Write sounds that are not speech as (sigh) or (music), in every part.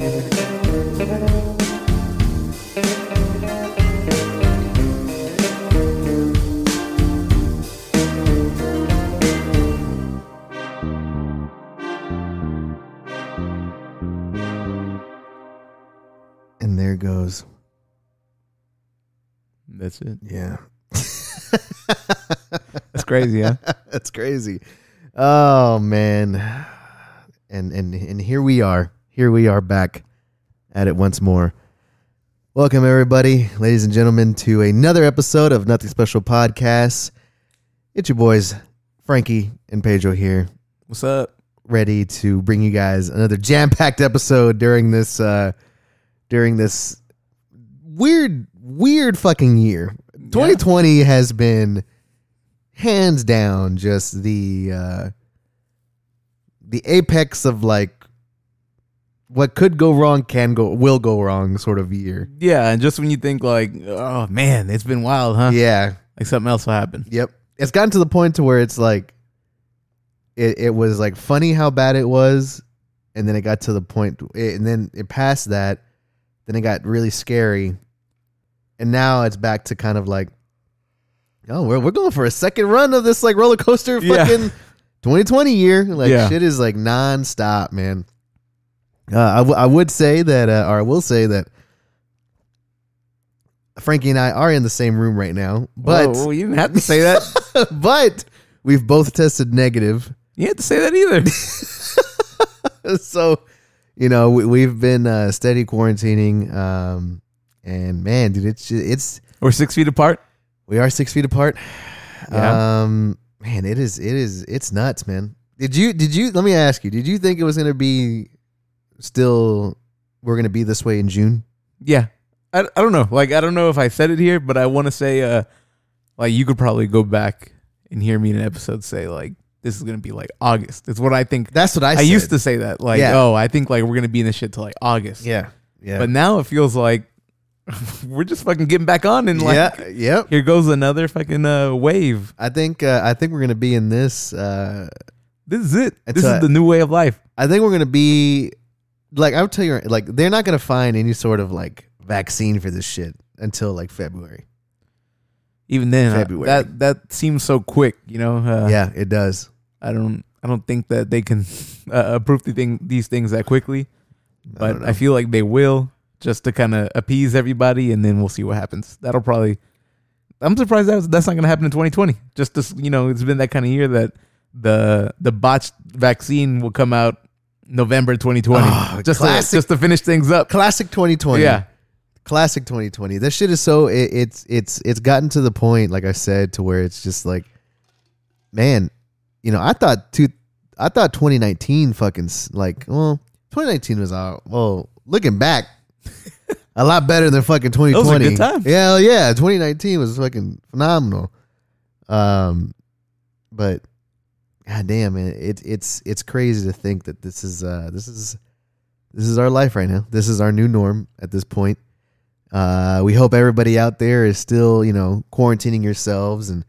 And there goes. That's it. Yeah. (laughs) That's crazy, huh? (laughs) That's crazy. Oh man. And and and here we are. Here we are back at it once more. Welcome everybody, ladies and gentlemen, to another episode of Nothing Special Podcast. It's your boys, Frankie and Pedro here, What's up? ready to bring you guys another jam-packed episode during this uh during this weird weird fucking year. 2020 has been hands down just the uh the apex of like what could go wrong can go will go wrong sort of year. Yeah, and just when you think like, oh man, it's been wild, huh? Yeah. Like something else will happen. Yep. It's gotten to the point to where it's like it it was like funny how bad it was and then it got to the point and then it passed that then it got really scary and now it's back to kind of like oh we're we're going for a second run of this like roller coaster Yeah. fucking (laughs) 2020 year like Yeah. shit is like nonstop man uh, I, w- I would say that uh, or I will say that Frankie and I are in the same room right now but Whoa, you didn't have to say that. (laughs) but we've both tested negative. you didn't have to say that either. (laughs) so, you know, we, we've been uh, steady quarantining. Um, and man, dude, it's it's We're six feet apart. we are six feet apart. Yeah. Um, man, it is it is it's nuts, man. Did you did you let me ask you? Did you think it was gonna be still we're gonna be this way in June? Yeah. I, I don't know. Like I don't know if I said it here, but I want to say uh like you could probably go back and hear me in an episode say like this is gonna be like August. It's what I think. That's what I. I, said. used to say that like Yeah. oh I think like we're gonna be in this shit till like August. Yeah. Yeah. But now it feels like (laughs) we're just fucking getting back on and like yeah. Yep. here goes another fucking uh, wave. I think uh, I think we're gonna be in this. Uh, This is it. This is the new way of life. I think we're gonna be like I'll tell you like they're not gonna find any sort of like vaccine for this shit until like February. Even then, February. that that seems so quick. You know. Uh, yeah, it does. I don't. I don't think that they can (laughs) uh, approve the thing, these things that quickly. But don't I, feel like they will, just to kind of appease everybody, and then we'll see what happens. That'll probably. I'm surprised that's that's not going to happen in 2020. Just this, you know, it's been that kind of year that the the botched vaccine will come out November 2020, Oh, just to, just to finish things up. Classic 2020. Yeah, classic 2020. This shit is so it, it's it's it's gotten to the point, like I said, to where it's just like, man, you know, I thought two, I thought 2019 fucking like, well, 2019 was all well. Looking back, (laughs) a lot better than fucking 2020. Those good times. Yeah, yeah, 2019 was fucking phenomenal. Um, but god damn it, it it's it's crazy to think that this is uh this is this is our life right now. This is our new norm at this point. Uh, we hope everybody out there is still, you know, quarantining yourselves and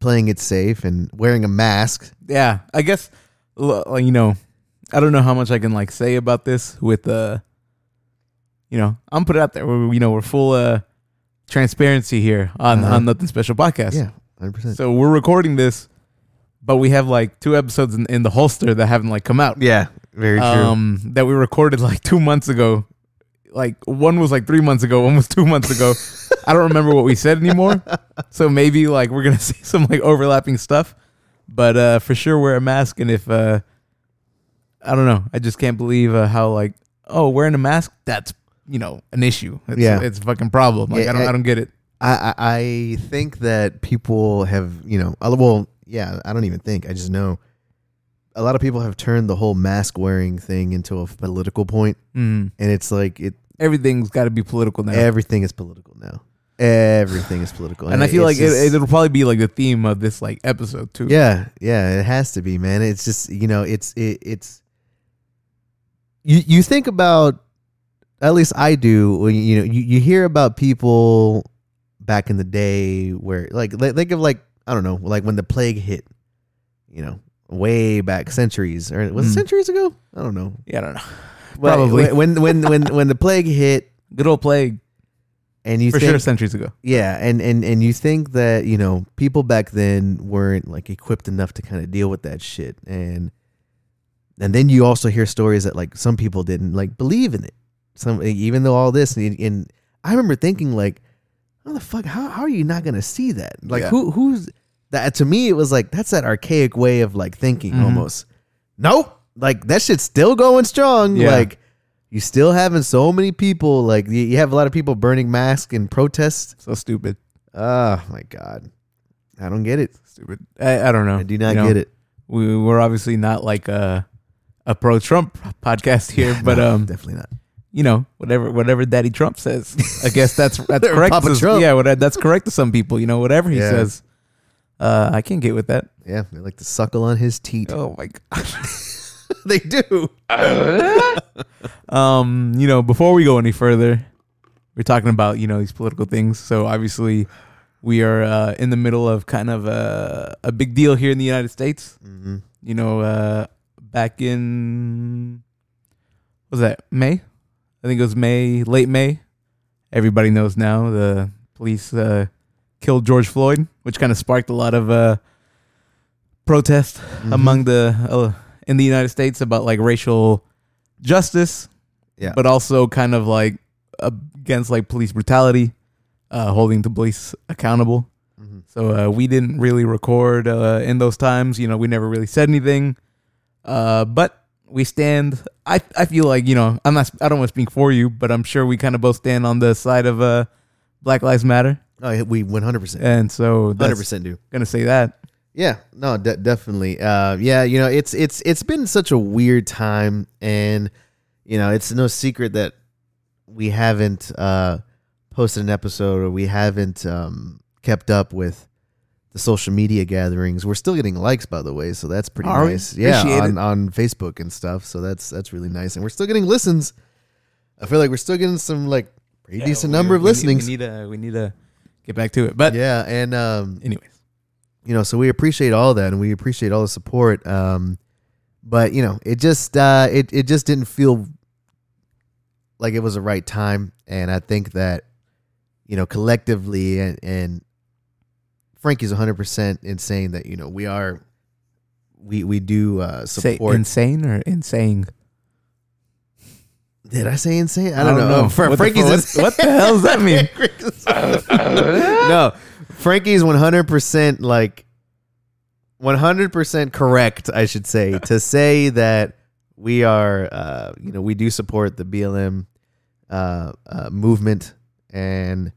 playing it safe and wearing a mask. yeah. I guess, you know, I don't know how much I can like say about this with uh, you know, I'm put it out there. We're, you know, we're full uh transparency here on Uh-huh. on nothing special podcast. Yeah, hundred percent. So we're recording this, but we have like two episodes in, in the holster that haven't like come out. Yeah, very true. Um, that we recorded like two months ago. Like one was like three months ago, one was two months ago. (laughs) I don't remember what we said anymore. So maybe like we're gonna (laughs) see some like overlapping stuff. But uh for sure wear a mask and if uh I don't know, I just can't believe uh, how like oh wearing a mask that's you know an issue. It's, Yeah. it's a fucking problem. Like Yeah, I don't I- I don't get it. I, I think that people have, you know, well, yeah, I don't even think. I just know a lot of people have turned the whole mask wearing thing into a political point, Mm. and it's like it Everything's got to be political now. everything is political now. Everything is political, and I feel like just- it, it'll probably be like the theme of this like episode too. Yeah, yeah, it has to be, man. It's just you know, it's it, it's you you think about at least I do when you, know you, you hear about people back in the day where like like- think of like I don't know like when the plague hit, you know, way back centuries or was it Mm. centuries ago? I don't know. Yeah, I don't know. (laughs) Well, Probably. when when when when the plague hit, (laughs) Good old plague, and you for think, sure, centuries ago. yeah, and and and you think that you know people back then weren't like equipped enough to kind of deal with that shit, and and then you also hear stories that like some people didn't like believe in it. Some even though all this, and, and I remember thinking like, how the fuck, how how are you not gonna see that? Like Yeah. who who's that? To me, it was like that's that archaic way of like thinking Mhm. almost. Nope, like that shit's still going strong. Yeah. Like you still having so many people. Like you, you have a lot of people burning masks in protest. So stupid, Oh my god, I don't get it. stupid. I, I don't know. I do not You know, get it. We we're obviously not like a a pro Trump podcast here, (laughs) but No, um, definitely not. You know, whatever whatever Daddy Trump says, I guess that's (laughs) that's correct. Papa to. Yeah, what, that's correct to some people. You know, whatever he Yeah. says, uh, I can't get with that. Yeah, they like to suckle on his teat. Oh my god. (laughs) (laughs) they do. Um, you know, before we go any further, we're talking about you know these political things. So obviously, we are uh, in the middle of kind of a a big deal here in the United States. hmm You know, uh, back in what was that May? I think it was May, late May. Everybody knows now the police uh, killed George Floyd, which kind of sparked a lot of uh, protest Mm-hmm. among the uh, in the United States about like racial justice, Yeah. but also kind of like against like police brutality, uh, holding the police accountable. Mhm. So uh, we didn't really record uh, in those times. You know, we never really said anything. Uh, but we stand. I I feel like you know I'm not. I don't want to speak for you, but I'm sure we kind of both stand on the side of uh, Black Lives Matter, Oh, we one hundred percent, and so 100 percent do. gonna say that. Yeah, no, de- definitely. Uh, yeah, you know, it's it's it's been such a weird time, and you know, it's no secret that we haven't uh, posted an episode or we haven't um, kept up with the social media gatherings. We're still getting likes, by the way, so that's pretty nice. Yeah, on, on Facebook and stuff. So that's that's really nice, and we're still getting listens. I feel like we're still getting some like pretty Yeah, decent number of we need- We need to we need to get back to it. But yeah, and um, anyways, you know so we appreciate all that and we appreciate all the support um but you know it just uh it, it just didn't feel like it was the right time and i think that you know collectively and and frankie's 100% in saying that you know we are we we do uh say support insane or insane. did i say insane i don't, know, For, What frankie's ins- what, the hell does that (laughs) mean? no, Frankie's one hundred percent like one hundred percent correct. I should say to say that we are, uh, you know, we do support the BLM uh, uh, movement, and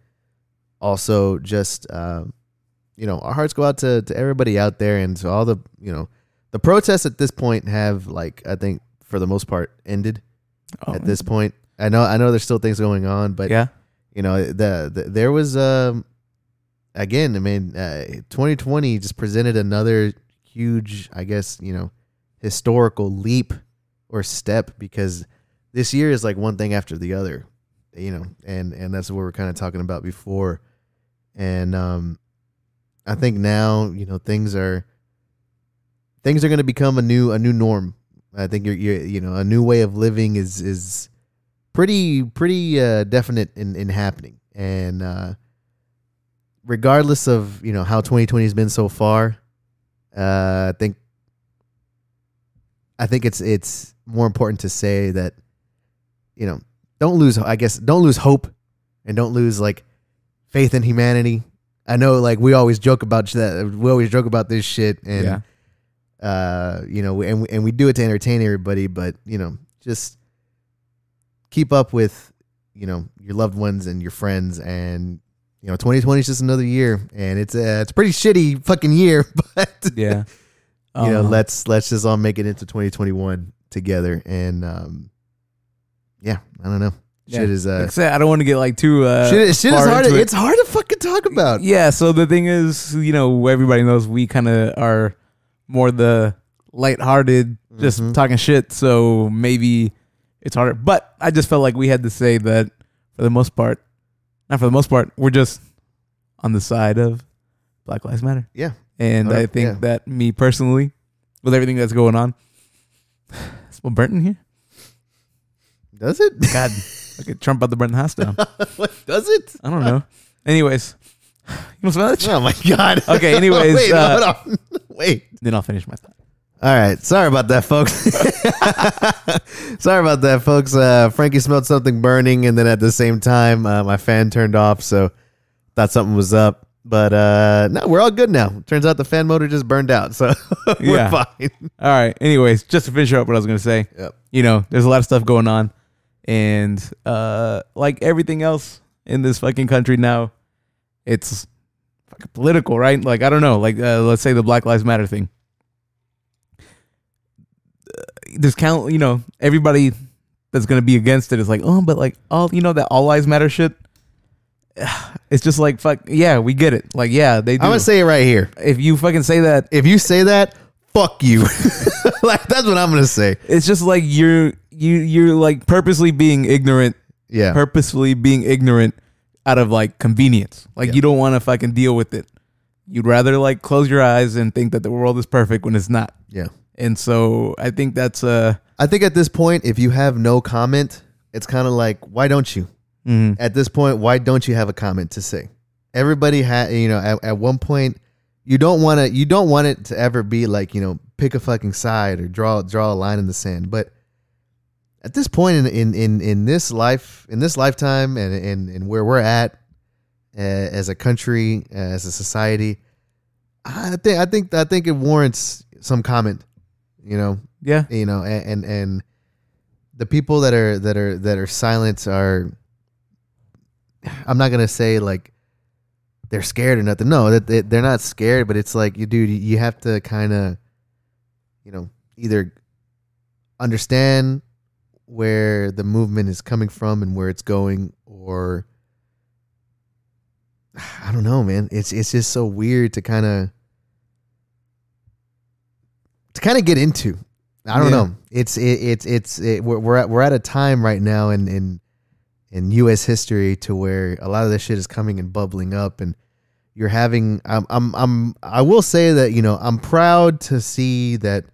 also just, uh, you know, our hearts go out to to everybody out there, and to all the, you know, the protests at this point have like I think for the most part ended Oh, at this point. I know, I know, there's still things going on, but yeah, you know the, the there was um again i mean uh, 2020 just presented another huge i guess you know historical leap or step because this year is like one thing after the other you know and and that's what we we're kind of talking about before. And um i think now you know things are things are going to become a new a new norm. I think you're, you're you know a new way of living is is pretty pretty uh, definite in in happening. And uh regardless of you know how 2020 has been so far uh i think i think it's it's more important to say that you know don't lose i guess don't lose hope and don't lose like faith in humanity i know like we always joke about that we always joke about this shit and yeah. uh, you know, and we- and we do it to entertain everybody, but you know, just keep up with you know your loved ones and your friends, and you know, 2020 is just another year, and it's a it's a pretty shitty fucking year, (laughs) but Yeah. (laughs) you know, Uh, let's let's just all make it into 2021 together, and um, yeah, I don't know, yeah. shit is Like I uh, said, I don't want to get like too uh, shit, shit is hard. it. it's hard to talk about. Yeah, so the thing is, you know, everybody knows we kind of are more the lighthearted, just Mhm. talking shit. So maybe it's harder. But I just felt like we had to say that for the most part, not for the most part, we're just on the side of Black Lives Matter. Yeah. And Uh, I think yeah. that me personally, with everything that's going on, (sighs) smell burnt in here. Does it? God, look at Trump about the burn the house (laughs) down. what, does it? I don't know. Anyways, (laughs) you want that? Oh my god. (laughs) Okay, anyways, Wait, uh, hold on. (laughs) Wait. Then I'll finish my thought. All right. Sorry about that, folks. Sorry about that, folks. Uh, Frankie smelled something burning, and then at the same time, uh, my fan turned off, so thought something was up. But uh, no, we're all good now. Turns out the fan motor just burned out, so we're Yeah. fine. All right. Anyways, just to finish up what I was gonna say. Yep. You know, there's a lot of stuff going on, and uh, like everything else in this fucking country now, it's fucking political, right? Like I don't know. Like uh, let's say the Black Lives Matter thing. Uh, There's count. You know, everybody that's gonna be against it is like, oh, but like all you know that all lives matter shit. (sighs) It's just like fuck. Yeah, we get it. Like yeah, they do. I'm gonna say it right here. if you fucking say that If you say that, fuck you. (laughs) like that's what I'm gonna say. it's just like you're you you're like purposely being ignorant Yeah. purposefully being ignorant out of like convenience like Yeah. you don't want to fucking deal with it you'd rather like close your eyes and think that the world is perfect when it's not yeah. and so i think that's uh I think at this point, if you have no comment, it's kind of like, why don't you? mhm. At this point, why don't you have a comment to say? Everybody had, you know, at, at one point, you don't want to, you don't want it to ever be like, you know, pick a fucking side or draw draw a line in the sand. But at this point in in in, in this life, in this lifetime, and and and where we're at uh, as a country, as a society, I think I think I think it warrants some comment. You know, yeah you know and, and and the people that are that are that are silent are i'm not gonna say like they're scared or nothing no that they, they're not scared but it's like you dude you have to kind of you know either understand where the movement is coming from and where it's going or (sighs) i don't know man it's it's just so weird to kind of to kind of get into I don't Yeah. know. It's it, it's it's it, we're we're at, we're at a time right now in in in U.S. history to where a lot of this shit is coming and bubbling up, and you're having. I'm I'm I'm I will say that you know I'm proud to see that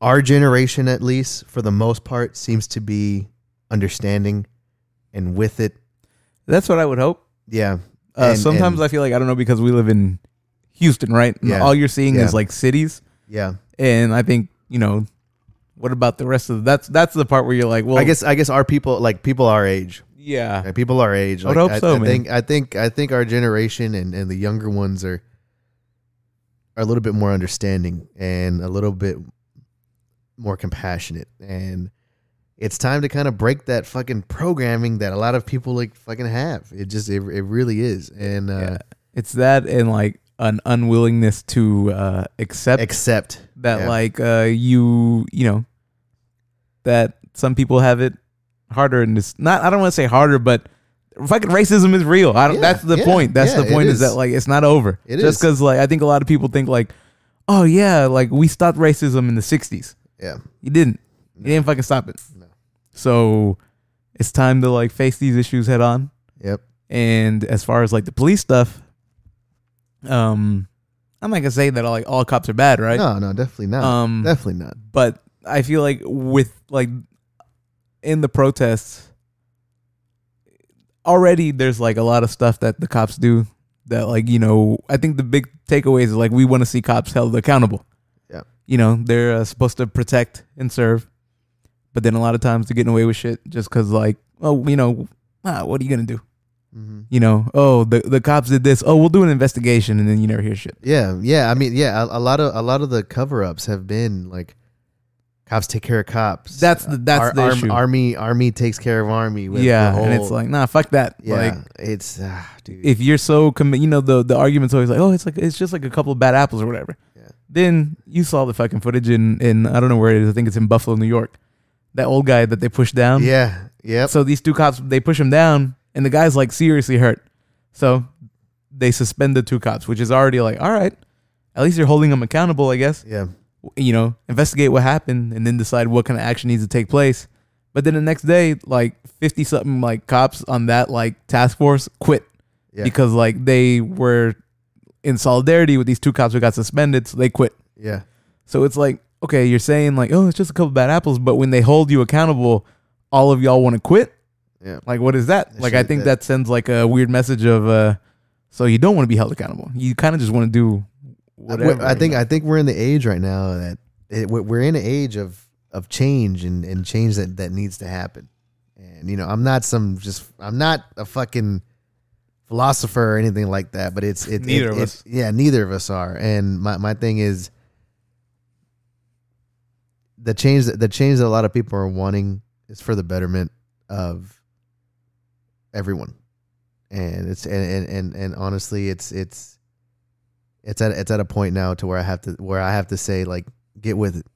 our generation, at least for the most part, seems to be understanding and with it. that's what i would hope Yeah. uh, And- sometimes and- i feel like i don't know because we live in houston right Yeah. all you're seeing Yeah. is like cities yeah. and i think you know what about the rest of that's that's the part where you're like well I guess I guess our people like people our age yeah Like, people our age. I Like, hope so, I, man. think I think I think our generation and, and the younger ones are are a little bit more understanding and a little bit more compassionate. And it's time to kind of break that fucking programming that a lot of people like fucking have. It just it, it really is. And uh Yeah. it's that and like an unwillingness to uh accept accept that yeah. like uh you you know that some people have it harder and it's not I don't want to say harder but fucking racism is real. I don't Yeah, that's the point. That's the point is. is. that like it's not over. It Just cuz like I think a lot of people think like oh yeah, like we stopped racism in the 60s. Yeah. You didn't. You didn't fucking stop it. No. So it's time to like face these issues head on. Yep. And as far as like the police stuff, um, I'm not gonna say that all, like all cops are bad, right? No, no, definitely not. Um, definitely not. but I feel like with like in the protests, already there's like a lot of stuff that the cops do that like you know I think the big takeaway is like we want to see cops held accountable. Yeah. You know they're uh, supposed to protect and serve, but then a lot of times they're getting away with shit just because like oh you know ah, what are you gonna do? hmm You know oh the the cops did this oh we'll do an investigation and then you never hear shit. Yeah, yeah. I mean, yeah. A, a lot of a lot of the cover ups have been like cops take care of cops. That's the- that's Ar- the issue. Army army takes care of army. With yeah, the and it's like nah fuck that. yeah, Like it's ah, dude. if you're so commi- you know the the argument's always like oh it's like it's just like a couple of bad apples or whatever. Then you saw the fucking footage in in i don't know where it is. I think it's in buffalo new york. That old guy that they pushed down. Yeah, yep. so these two cops they push him down and the guy's like seriously hurt. So they suspend the two cops which is already like all right. At least you're holding them accountable i guess. Yeah, you know, investigate what happened and then decide what kind of action needs to take place. But then the next day, like 50 something like cops on that like task force quit. Yeah, because like they were in solidarity with these two cops who got suspended, so they quit. yeah, So it's like, okay, you're saying like, oh, it's just a couple bad apples, but when they hold you accountable, all of y'all want to quit. Yeah. Like, what is that? Like, I think that- that sends like a weird message of, uh, so you don't want to be held accountable. You kind of just want to do whatever. I think you know? I think we're in the age right now that it, we're we're in an age of of change and, and change that that needs to happen. And you know, I'm not some just I'm not a fucking philosopher or anything like that, but it's it, Neither it- of it- us. Yeah, neither of us are. And my my thing is the change that the change that a lot of people are wanting is for the betterment of everyone. And it's and and and, and honestly, it's it's it's at it's at a point now to where I have to where I have to say like get with it,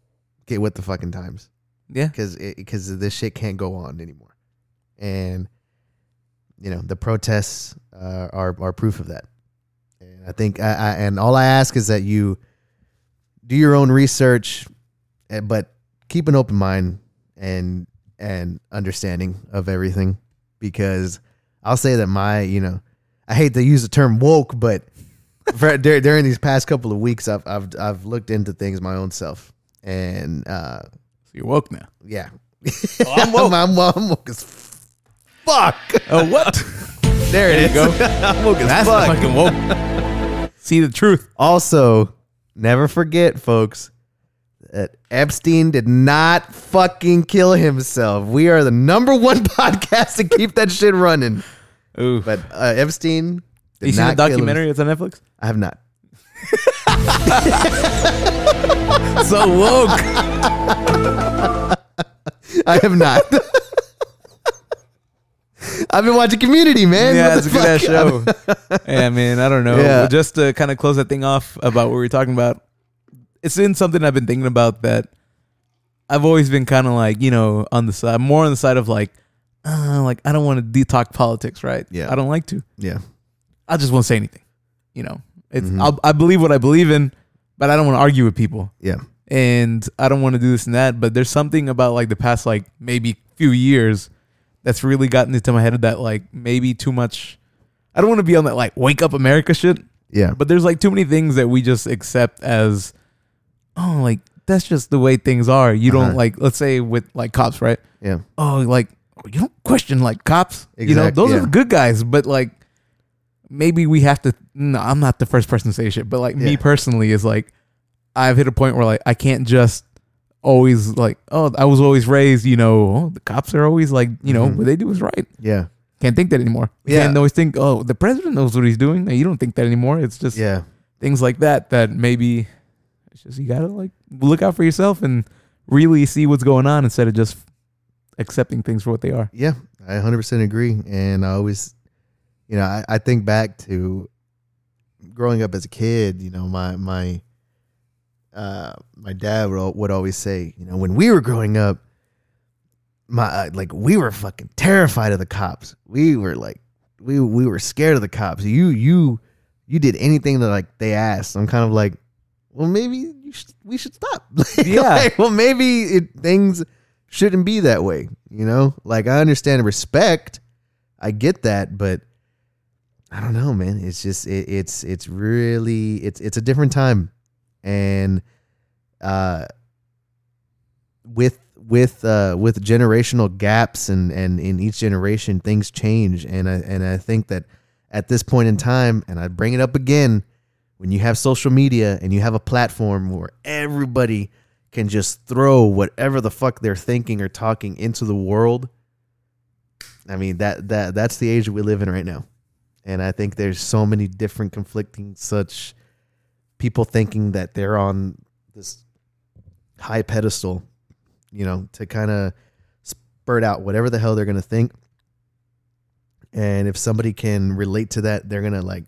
get with the fucking times yeah. because because this shit can't go on anymore, and you know the protests uh, are are proof of that. And I think I, I and all I ask is that you do your own research, eh, but keep an open mind and and understanding of everything because I'll say that my you know I hate to use the term woke, but (laughs) for, dur- during these past couple of weeks, I've I've I've looked into things my own self, and uh, So you're woke now. yeah, Oh, I'm (laughs) woke. I'm, I'm woke as fuck. Oh, what? (laughs) There it you go. (laughs) I'm woke as That's fuck. fucking woke. (laughs) See the truth. Also, never forget, folks, that Epstein did not fucking kill himself. We are the number one podcast to keep that shit running. Ooh. But uh, Epstein did you seen not the kill documentary? It's on Netflix. I have not. So woke. I have not. I've been watching Community, man. yeah, it's a good ass show. (laughs) yeah, man. I don't know. Yeah. Just to kind of close that thing off about what we were talking about. It's in something I've been thinking about that I've always been kind of like, you know, on the side, more on the side of like, uh, like I don't want to detox politics, right? Yeah. I don't like to. Yeah. I just won't say anything. You know, it's Mhm. I'll, I believe what I believe in, but I don't want to argue with people, Yeah. and I don't want to do this and that. But there's something about like the past like maybe few years that's really gotten into my head that like maybe too much. I don't want to be on that like wake up America shit, Yeah. but there's like too many things that we just accept as, oh, like that's just the way things are. You don't Uh-huh. like, let's say with like cops, right? Yeah. oh, like you don't question like cops. You know, those yeah. are the good guys. But like, maybe we have to. No, I'm not the first person to say shit. But like me personally is like, I've hit a point where like I can't just always like, oh, I was always raised. You know, oh, the cops are always like, you know, Mhm. what they do is right. Yeah. Can't think that anymore. Yeah. Can't always think, oh, the president knows what he's doing. No, you don't think that anymore. It's just Yeah. things like that that maybe it's just you gotta like look out for yourself and really see what's going on instead of just accepting things for what they are. Yeah, I 100% agree. And I always, you know, I, I think back to growing up as a kid, you know, my, my, uh, my dad would, would always say, you know, when we were growing up, my, uh, like, we were fucking terrified of the cops. We were like, we, we were scared of the cops. You, you, you did anything that like they asked. I'm kind of like, well, maybe you should, we should stop. (laughs) Yeah. Like, well, maybe it, things shouldn't be that way. You know, like I understand respect, I get that, but I don't know, man. It's just it, it's it's really it's it's a different time, and uh, with with uh with generational gaps and and in each generation things change, and I and I think that at this point in time, and I bring it up again, when you have social media and you have a platform where everybody can just throw whatever the fuck they're thinking or talking into the world. I mean that that that's the age that we live in right now. And I think there's so many different conflicting such people thinking that they're on this high pedestal, you know, to kind of spurt out whatever the hell they're going to think. And if somebody can relate to that, they're going to like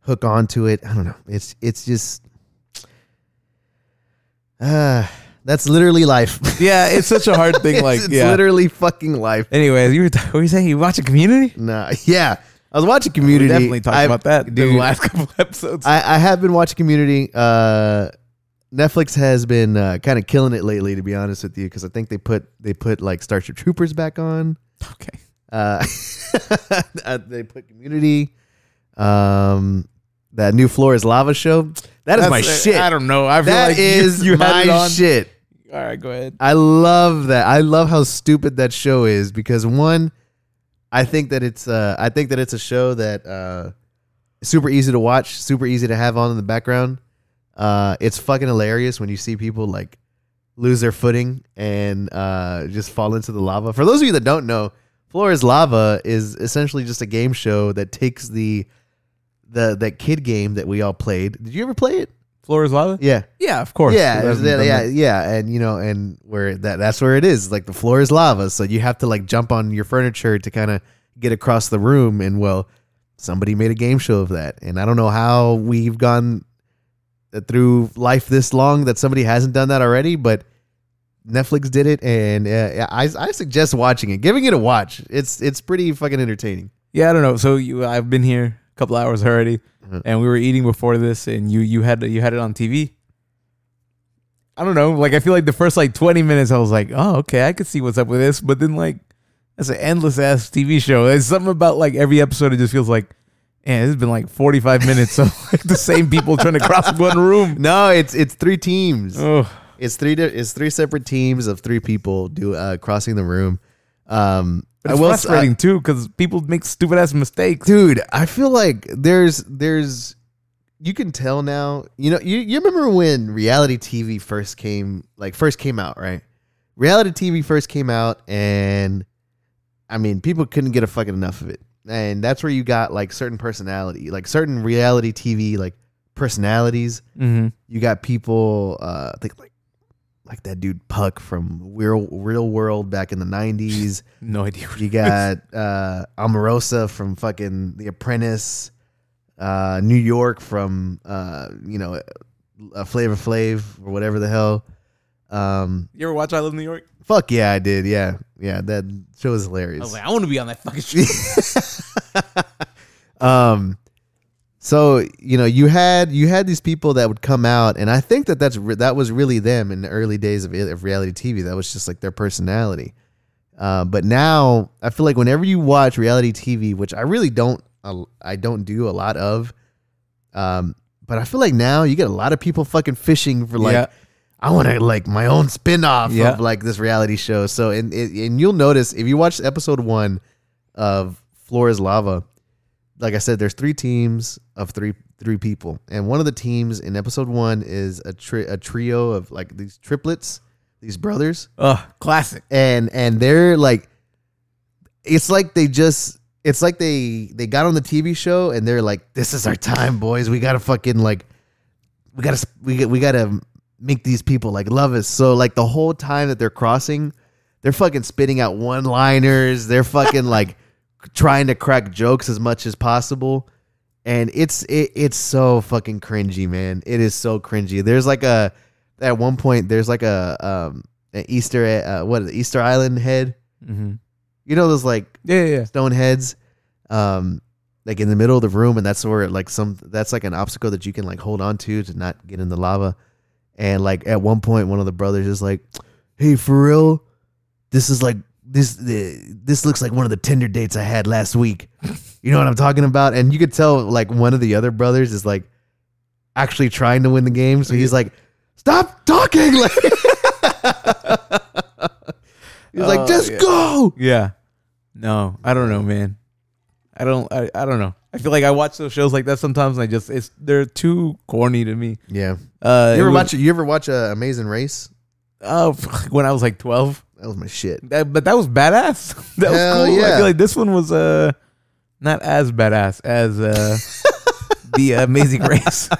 hook onto it. I don't know. It's it's just Ah, that's literally life. (laughs) Yeah, it's such a hard thing. Like, it's, it's yeah. literally fucking life. Anyways, you were, what were you saying? You watch a community? Nah, (laughs) yeah. I was watching We Community. definitely talked I've- about that in the last (laughs) couple episodes. I, I have been watching Community. Uh, Netflix has been uh, kind of killing it lately, to be honest with you, because I think they put they put like Starship Troopers back on. okay. Uh, (laughs) uh, they put Community. Um, that new Floor is Lava show. That is my That's- shit. I don't know. I feel That like is you, you my shit. All right, go ahead. I love that. I love how stupid that show is because one, I think that it's uh I think that it's a show that uh super easy to watch, super easy to have on in the background. Uh it's fucking hilarious when you see people like lose their footing and uh just fall into the lava. For those of you that don't know, Floor is Lava is essentially just a game show that takes the the that kid game that we all played. Did you ever play it? Floor is lava. Yeah. Yeah, of course. Yeah, Who yeah, yeah, yeah, and you know, and where that that's where it is. Like the floor is lava, so you have to like jump on your furniture to kind of get across the room. And well, somebody made a game show of that, and I don't know how we've gone through life this long that somebody hasn't done that already, but Netflix did it, and uh, I I suggest watching it, giving it a watch. It's it's pretty fucking entertaining. Yeah, I don't know. So you, I've been here a couple hours already, Mhm. and we were eating before this, and you you had you had it on TV. I don't know. Like I feel like the first like twenty minutes, I was like, oh okay, I could see what's up with this, but then like it's an endless ass TV show. There's something about like every episode. It just feels like, man, it's been like forty five minutes of (laughs) like the same people trying to cross (laughs) one room. No, it's it's three teams. Oh, It's three. It's three separate teams of three people do uh, crossing the room. Um, but it's will s- frustrating too because people make stupid ass mistakes. dude. I feel like there's there's you can tell now. You know, you you remember when reality TV first came like first came out, right? Reality TV first came out, and I mean, people couldn't get a fucking enough of it, and that's where you got like certain personality, like certain reality TV like personalities. Mm-hmm. You got people, uh, I think like like that dude Puck from Real Real World back in the '90s. (laughs) No idea. What You got uh, Omarosa from fucking The Apprentice, uh, New York from uh, you know, uh, Flavor Flav or whatever the hell. Um, You ever watch I Live in New York? fuck yeah, I did. Yeah, yeah, that show was hilarious. I was like, I want to be on that fucking (laughs) show. um so you know you had you had these people that would come out and i think that that's re- that was really them in the early days of, of reality tv that was just like their personality uh, but now i feel like whenever you watch reality tv which i really don't uh, i don't do a lot of um but i feel like now you get a lot of people fucking fishing for like Yeah. I want to like my own spin-off Yeah. of like this reality show. So and and you'll notice if you watch episode 1 of Floor is Lava, like I said there's three teams of three three people. And one of the teams in episode 1 is a tri- a trio of like these triplets, these brothers Ugh, classic. and and they're like it's like they just it's like they they got on the TV show and they're like this is our time boys we got to fucking like we got to we we got to make these people like love us so like the whole time that they're crossing they're fucking spitting out one liners they're fucking like trying to crack jokes as much as possible and it's it, it's so fucking cringy man it is so cringy there's like a at one point there's like a um an Easter uh, what Easter Island head. Mm-hmm. You know those like Yeah, yeah, yeah. stone heads, um, like in the middle of the room, and that's where like some that's like an obstacle that you can like hold on to to not get in the lava. And like at one point, one of the brothers is like, "Hey, for real, this is like this the this looks like one of the Tinder dates I had last week." You know what I'm talking about? And you could tell like one of the other brothers is like actually trying to win the game, so he's like, "Stop talking!" (laughs) Like. He's like, Oh, just yeah. go. Yeah. No, I don't know, man. I don't. I, I don't know. I feel like I watch those shows like that sometimes, and I just it's they're too corny to me. Yeah. Uh, You ever was- watch? You ever watch uh, Amazing Race? Oh, (laughs) when I was like twelve. That was my shit. That, but that was badass. (laughs) that Hell was cool. Yeah. I feel like this one was uh not as badass as uh (laughs) the Amazing Race. (laughs)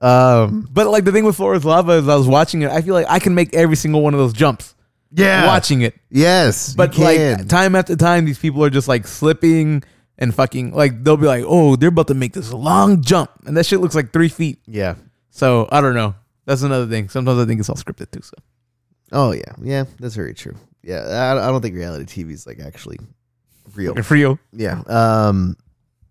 Um. But like the thing with Floor is Lava is I was watching it. I feel like I can make every single one of those jumps Yeah. watching it. Yes. But like time after time, these people are just like slipping and fucking like they'll be like, oh, they're about to make this long jump, and that shit looks like three feet. yeah. So I don't know. That's another thing. Sometimes I think it's all scripted too. So Oh yeah. Yeah. That's very true. Yeah. I, I don't think reality TV is like actually real. for you. Yeah. Um.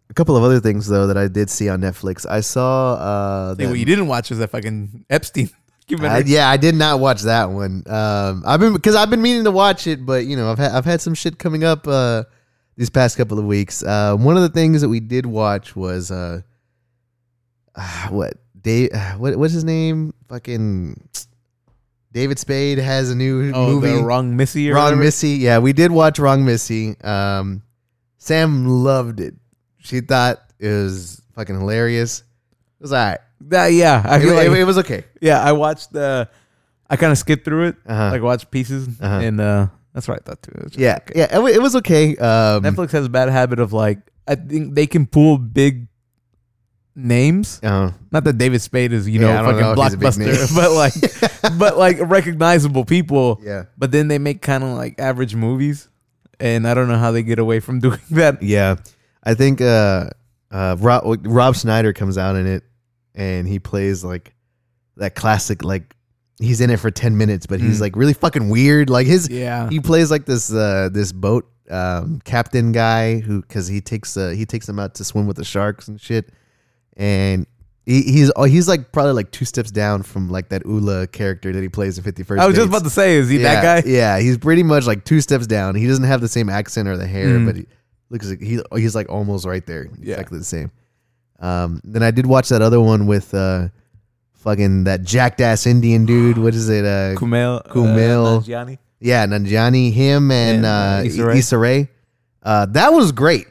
A couple of other things though that I did see on Netflix. I saw. Uh. That- what you didn't watch was that fucking Epstein (laughs) I, documentary. yeah, I did not watch that one. Um, I've been because I've been meaning to watch it, but you know, I've had I've had some shit coming up uh these past couple of weeks. Uh, one of the things that we did watch was uh, (sighs) what Dave? (sighs) What what's his name? Fucking David Spade has a new Oh, movie. wrong Missy or Wrong whatever? Missy. Yeah, we did watch Wrong Missy. Um, Sam loved it. She thought it was fucking hilarious. It was alright. That, yeah, I It, feel it- like it was okay. yeah. I watched the. I kind of skipped through it, Uh-huh. like watched pieces, Uh-huh. and uh that's what I thought too. It was just Yeah, okay. yeah, it, it was okay. Um, Netflix has a bad habit of like I think they can pull big names. uh, Not that David Spade is you Yeah, know know fucking if he's a big blockbuster, (laughs) but like (laughs) but like recognizable people. yeah, But then they make kind of like average movies, and I don't know how they get away from (laughs) doing that. yeah. I think uh, uh, Rob, Rob Schneider comes out in it, and he plays like that classic like he's in it for ten minutes, but he's Mm. like really fucking weird. Like his Yeah, he plays like this uh this boat um captain guy who because he takes uh he takes them out to swim with the sharks and shit and he, he's oh, he's like probably like two steps down from like that Ula character that he plays in 50 First I was just about to say, is he yeah, that guy? yeah he's pretty much like two steps down he doesn't have the same accent or the hair Mm. but he looks like he he's like almost right there Yeah. exactly the same um then I did watch that other one with uh fucking that jackass Indian dude what is it uh Kumail, Kumail. uh, Nanjiani. yeah, Nanjiani, him and And, uh, uh, Issa Rae. Issa Rae. Uh, that was great.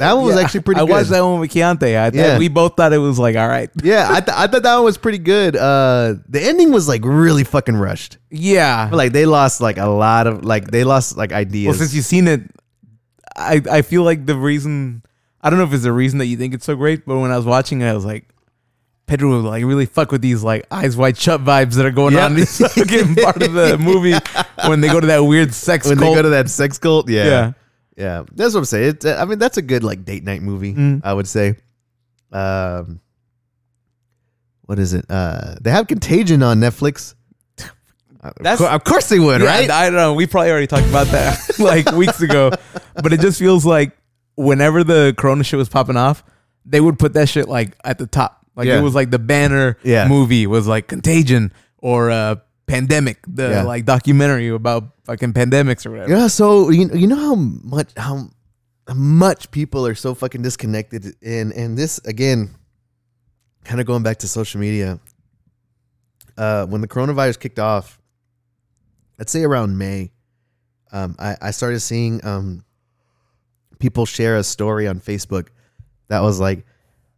That one was Yeah, actually pretty good. I good. watched that one with Keontae. I, Yeah. we both thought it was like all right. (laughs) Yeah, I, th- I thought that one was pretty good. Uh, the ending was like really fucking rushed. Yeah, But, like they lost like a lot of like they lost like ideas. Well, since you've seen it, I I feel like the reason I don't know if it's the reason that you think it's so great, but when I was watching it, I was like, Pedro would like really fuck with these like eyes wide shut vibes that are going on. It's (laughs) fucking part of the (laughs) movie when they go to that weird sex when cult. they go to that sex cult, yeah, yeah. Yeah, that's what I'm saying. It's, I mean, that's a good like date night movie. Mm. I would say. Um, what is it? Uh, they have Contagion on Netflix. (laughs) Of That's- of course they would, Yeah, right? I don't know. We probably already talked about that (laughs) like weeks ago, but it just feels like whenever the Corona shit was popping off, they would put that shit like at the top. Like Yeah. it was like the banner Yeah. movie was like Contagion or uh, Pandemic, the Yeah. like documentary about fucking pandemics or whatever. Yeah, so you you know how much how much people are so fucking disconnected and and this again kind of going back to social media. Uh when the coronavirus kicked off, I'd say around May, um I I started seeing um people share a story on Facebook that was like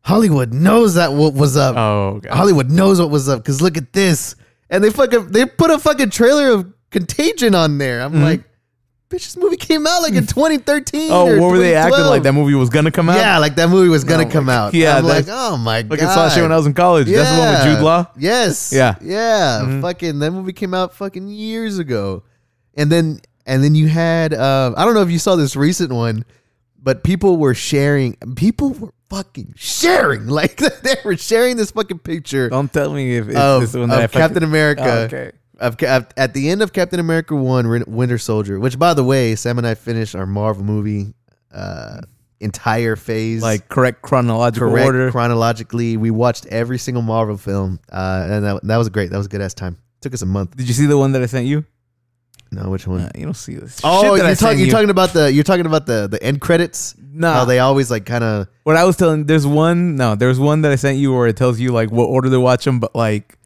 Hollywood knows that what was up. Oh, God. Hollywood knows what was up because look at this. And they fucking they put a fucking trailer of Contagion on there. I'm Mhm. like, bitch, this movie came out like in (laughs) 2013. Oh, what were they acting like that movie was gonna come out? Yeah, like that movie was gonna Oh come God. out. Yeah, I'm like, oh my Like god. I saw shit when I was in college. That's the one with Jude Law. Yes. Yeah. Yeah. Mhm. Fucking that movie came out fucking years ago. And then and then you had uh, I don't know if you saw this recent one, but people were sharing people were fucking sharing. (laughs) Like they were sharing this fucking picture Don't tell me if it's of, this one that I of fucking- Captain America. Oh, okay. Of, at the end of Captain America 1 Winter Soldier, which by the way, Sam and I finished our Marvel movie uh, entire phase Like correct chronological correct order. chronologically. We watched every single Marvel film, uh, and that, that was great. That was a good ass time. Took us a month. Did you see the one that I sent you? No, which one? Uh, you don't see this. oh, shit you're sent talking. You're you. talking about the. You're talking about the the end credits. Nah, How they always like kind of. what I was telling, there's one. No, there's one that I sent you where it tells you like what order to watch them, but like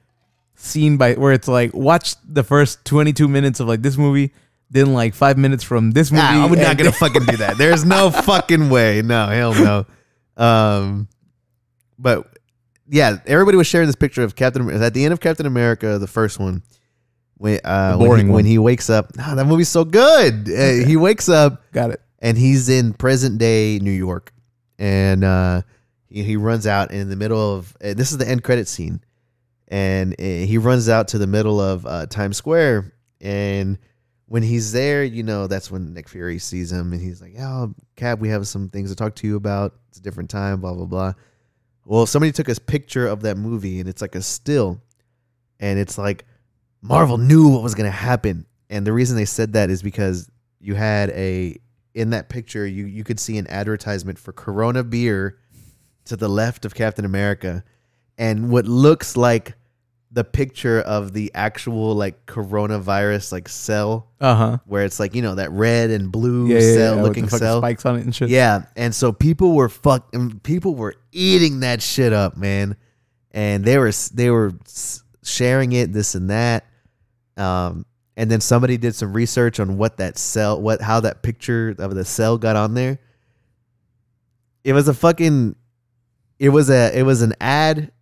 scene by where it's like watch the first 22 minutes of like this movie, then like five minutes from this movie. Nah, I'm not gonna fucking do that. There's no (laughs) fucking way. No, hell no. Um, but yeah, everybody was sharing this picture of Captain. Amer- At the end of Captain America, the first one, when uh, when, he, when he wakes up, nah, that movie's so good. Uh, he wakes up Got it. and he's in present day New York, and uh, he, he runs out in the middle of uh, this is the end credit scene, and uh, he runs out to the middle of uh, Times Square, and when he's there, you know that's when Nick Fury sees him, and he's like, "Oh, Cap, we have some things to talk to you about. It's a different time, blah blah blah." Well, somebody took a picture of that movie, and it's like a still, and it's like Marvel knew what was gonna happen, and the reason they said that is because you had a in that picture you you could see an advertisement for Corona beer to the left of Captain America, and what looks like the picture of the actual like coronavirus like cell Uh huh. where it's like you know that red and blue Yeah, yeah, cell yeah, with looking cell. spikes on it and shit. yeah, and so people were fucking people were eating that shit up, man, and they were they were sharing it, this and that, Um, and then somebody did some research on what that cell, what how that picture of the cell got on there. It was a fucking, it was a it was an ad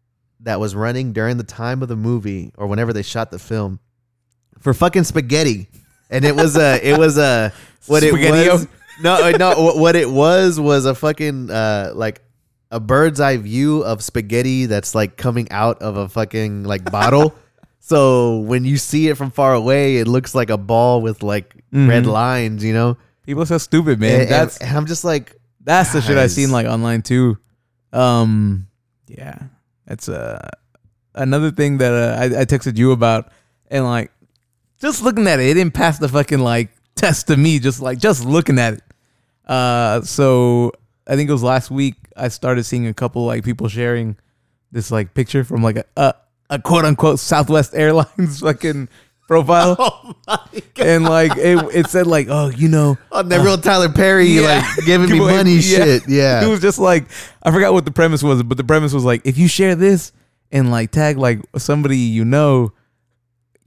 that was running during the time of the movie or whenever they shot the film for fucking spaghetti, and it was a it was a what it Spaghetti-o? was. No, uh, no. What it was was a fucking uh like a bird's eye view of spaghetti that's like coming out of a fucking like bottle. So when you see it from far away, it looks like a ball with like red Mhm. lines. You know, People are so stupid, man. and, that's and I'm just like, that's the shit I've seen like online too. Um, yeah, that's uh another thing that uh, I, I texted you about, and like just looking at it, it didn't pass the fucking like test to me. Just like just looking at it. Uh, so I think it was last week I started seeing a couple like people sharing this like picture from like a a, a quote unquote Southwest Airlines (laughs) fucking profile. (laughs) oh my god, And like it, it said like, oh, you know, on the real uh, Tyler Perry, yeah. like giving me (laughs) money, yeah. shit. Yeah. It was just like I forgot what the premise was, but the premise was like if you share this and like tag like somebody you know,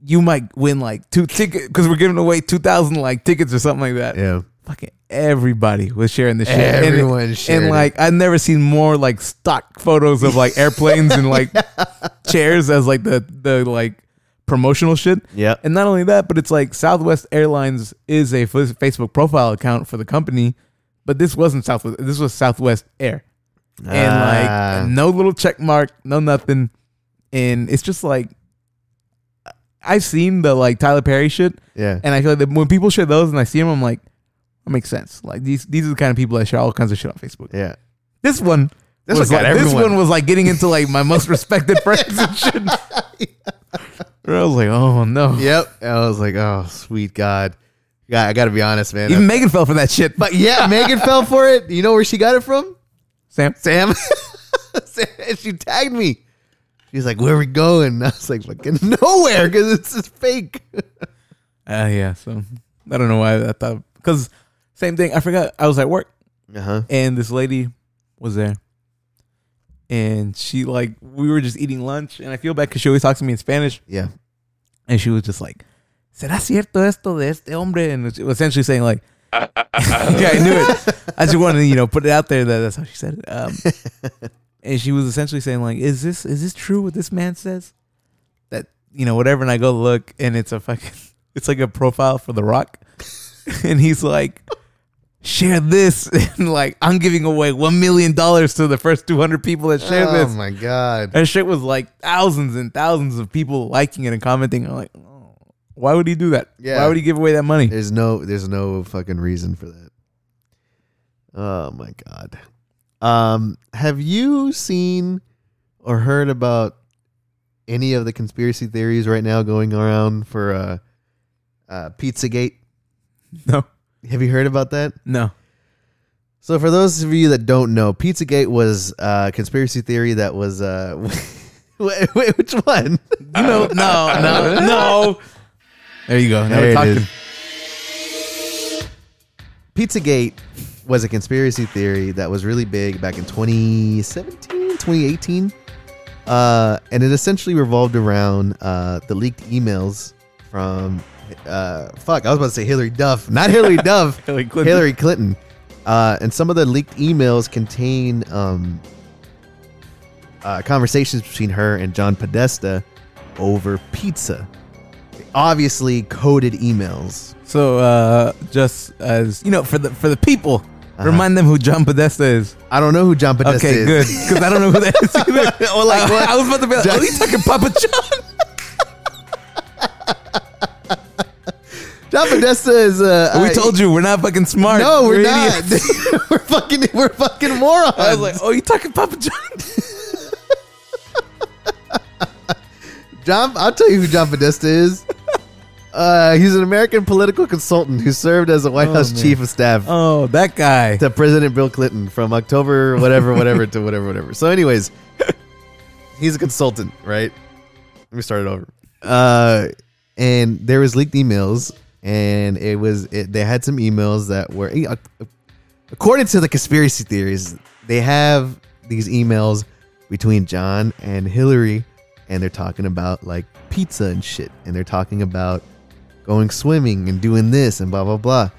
you might win like two tickets because we're giving away two thousand like tickets or something like that. yeah. Fucking everybody was sharing the shit. And shared and like I've never seen more like stock photos of like airplanes and like (laughs) chairs as like the the like promotional shit. Yeah. And not only that, but it's like Southwest Airlines is a Facebook profile account for the company, but this wasn't Southwest. This was Southwest Air, and Ah. like no little check mark, no nothing, and it's just like I've seen the like Tyler Perry shit, yeah. and I feel like when people share those and I see them, I'm like, that makes sense. Like these these are the kind of people that share all kinds of shit on Facebook. Yeah. This one. This was one like, this one was like getting into like my most respected friends and (laughs) shit. I was like, oh no. Yep. I was like, oh, sweet God. Yeah, I got to be honest, man. Even Megan fell for that shit. but yeah, Megan fell for it. You know where she got it from? Sam, Sam. (laughs) Sam and she tagged me. She's like, where we going? And I was like, fucking nowhere because it's just fake. Uh, yeah. So I don't know why I thought because same thing. I forgot I was at work Uh huh. and this lady was there, and she like we were just eating lunch, and I feel bad because she always talks to me in Spanish, Yeah. and she was just like, "Será cierto esto de este hombre?" And was essentially saying like, (laughs) "Yeah, I knew it." I just wanted to you know put it out there that that's how she said it. Um, (laughs) and she was essentially saying like, "Is this is this true what this man says?" That you know whatever, and I go look, and it's a fucking (laughs) it's like a profile for The Rock, and he's like, "Share this," (laughs) and like I'm giving away one million dollars to the first 200 people that share oh this. Oh my God. And shit was like thousands and thousands of people liking it and commenting. I'm like, oh, why would he do that? Yeah. Why would he give away that money? There's no there's no fucking reason for that. Oh my god. Um have you seen or heard about any of the conspiracy theories right now going around for uh uh Pizzagate? No, Have you heard about that? no. So for those of you that don't know, Pizzagate was a conspiracy theory that was uh (laughs) wait, wait, which one? No, no, no, no. There you go. Now There we're talking. Pizzagate was a conspiracy theory that was really big back in 2017, 2018. Uh, and it essentially revolved around uh, the leaked emails from, uh, fuck, I was about to say Hillary Duff, not Hillary (laughs) Duff, Hillary Clinton. Hillary Clinton. Uh, and some of the leaked emails contain um, uh, conversations between her and John Podesta over pizza. Obviously, coded emails. So, uh, just as you know, for the for the people, Uh-huh. remind them who John Podesta is. I don't know who John Podesta Okay, is. Okay, good, because I don't know who that is (laughs) either. Well, like, I, what? I was about to be like, John- oh, you talking Papa John? John Podesta is. Uh, we I- told you we're not fucking smart. No, we're, not. (laughs) we're fucking. We're fucking morons. I was like, oh, you talking Papa John? (laughs) John. I'll tell you who John Podesta is. (laughs) Uh, he's an American political consultant who served as a White Oh, House man. chief of staff Oh, that guy. to President Bill Clinton from October whatever whatever to whatever whatever. So, anyways, he's a consultant, right? Let me start it over. Uh, and there was leaked emails, and it was it, they had some emails that were according to the conspiracy theories, they have these emails between John and Hillary, and they're talking about like pizza and shit, and they're talking about going swimming and doing this and blah blah blah.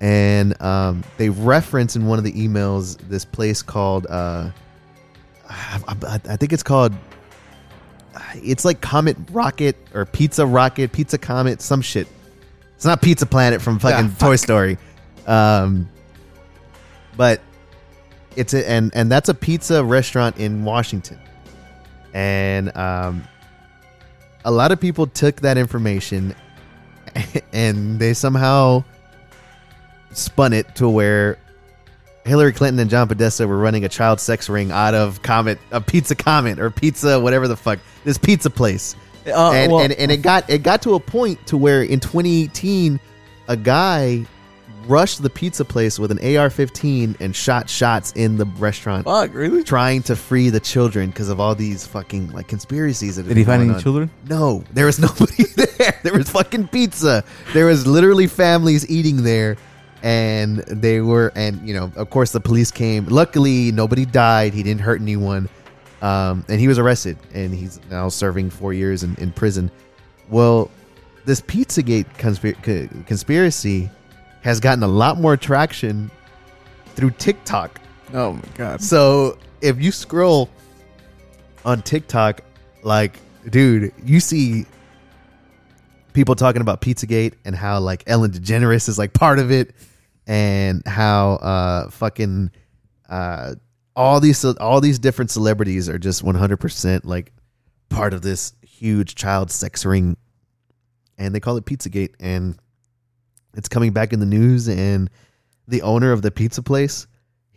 And um, they reference in one of the emails this place called uh, I, I- I think it's called it's like Comet Rocket or Pizza Rocket, Pizza Comet, some shit. It's not Pizza Planet from fucking Ah, fuck. Toy Story. Um, but it's a and and that's a pizza restaurant in Washington. And um a lot of people took that information (laughs) and they somehow spun it to where Hillary Clinton and John Podesta were running a child sex ring out of Comet, a pizza Comet or pizza whatever the fuck this pizza place, Uh, and, well, and and it got it got to a point to where in 2018, a guy rushed the pizza place with an AR-15 and shot shots in the restaurant, fuck, really? trying to free the children because of all these fucking like conspiracies. That Did he find any on. children? No, there was (laughs) nobody there. There was fucking pizza. There was literally families eating there, and they were, and you know, of course, the police came. Luckily, nobody died. He didn't hurt anyone, um, and he was arrested, and he's now serving four years in, in prison. Well, this PizzaGate conspir- conspiracy has gotten a lot more traction through TikTok. Oh my god. So if you scroll on TikTok, like, dude, you see people talking about Pizzagate and how like Ellen DeGeneres is like part of it, and how uh fucking uh all these all these different celebrities are just one hundred percent like part of this huge child sex ring, and they call it Pizzagate, and it's coming back in the news, and the owner of the pizza place.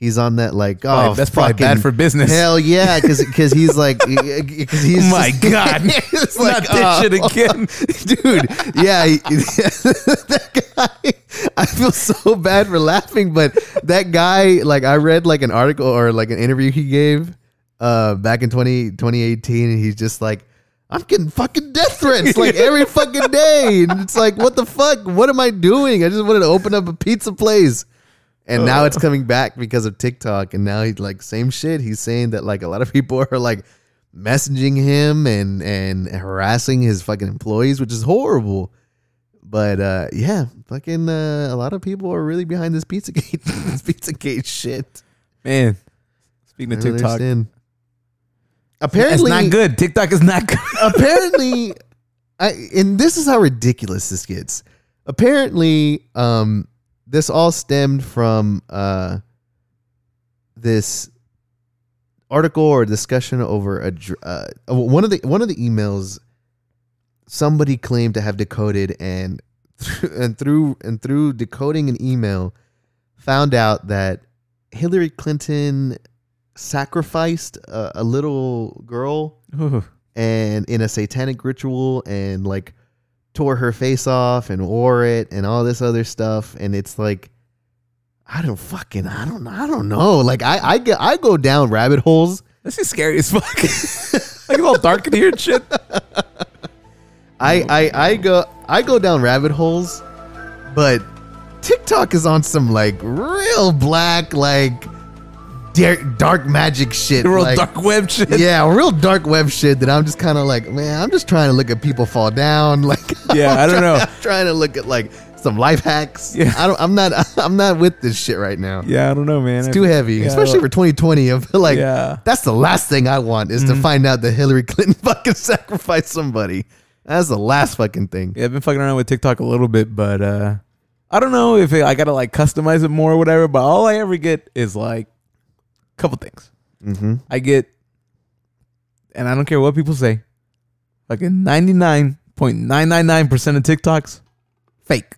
He's on that like oh that's probably fucking- bad for business. Hell yeah, because because he's like (laughs) because he's My just- God. (laughs) it's Not this oh, shit again. (laughs) dude. Yeah, he- that guy. I feel so bad for laughing, but that guy, like, I read like an article or like an interview he gave uh back in 20, 2018, and he's just like. I'm getting fucking death threats like every fucking day. And it's like, what the fuck? What am I doing? I just wanted to open up a pizza place. And now it's coming back because of TikTok. And now he's like, same shit. He's saying that like a lot of people are like messaging him and and harassing his fucking employees, which is horrible. But uh yeah, fucking uh, a lot of people are really behind this Pizzagate (laughs) this Pizzagate shit. Man. Speaking of TikTok, understand. it's Apparently, not good. TikTok is not good. (laughs) apparently, I and this is how ridiculous this gets. Apparently, um, this all stemmed from uh this article or discussion over a uh, one of the one of the emails somebody claimed to have decoded and and through and through decoding an email found out that Hillary Clinton sacrificed a, a little girl Ooh. and in a satanic ritual and like tore her face off and wore it and all this other stuff and it's like I don't fucking I don't I don't know like I I get I go down rabbit holes This is scary as fuck. (laughs) like it's all dark in here and shit. (laughs) I I I go I go down rabbit holes but TikTok is on some like real black like dar- dark magic shit Real like, dark web shit. yeah real dark web shit that I'm just kind of like man I'm just trying to look at people fall down (laughs) like Yeah, I don't know. I'm (laughs) trying to look at like some life hacks. Yeah. I don't. I'm not. (laughs) I'm not with this shit right now. Yeah, I don't know, man. It's too heavy, Yeah, especially for 2020. I feel like Yeah. Mm-hmm. that's the last thing I want is to find out that Hillary Clinton fucking sacrificed somebody. That's the last fucking thing. Yeah, I've been fucking around with TikTok a little bit, but uh I don't know if it, I gotta like customize it more or whatever. But all I ever get is like couple things. Mm-hmm. I get, and I don't care what people say, fucking ninety nine point nine nine nine percent of TikToks fake.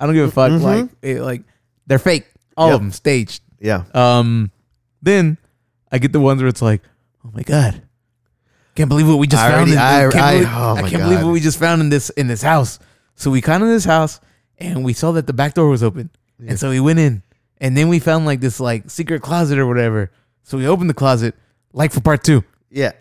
I don't give a fuck. Mhm. Like, it, like they're fake. All Yep. of them staged. Yeah. Um, then I get the ones where it's like, oh my god, can't believe what we just I found. already- in, I- can't I- believe, oh I can't believe what we just found in this in this house. So we got in this house and we saw that the back door was open, Yeah. and so we went in, and then we found like this like secret closet or whatever. So we opened the closet, like for part two, Yeah.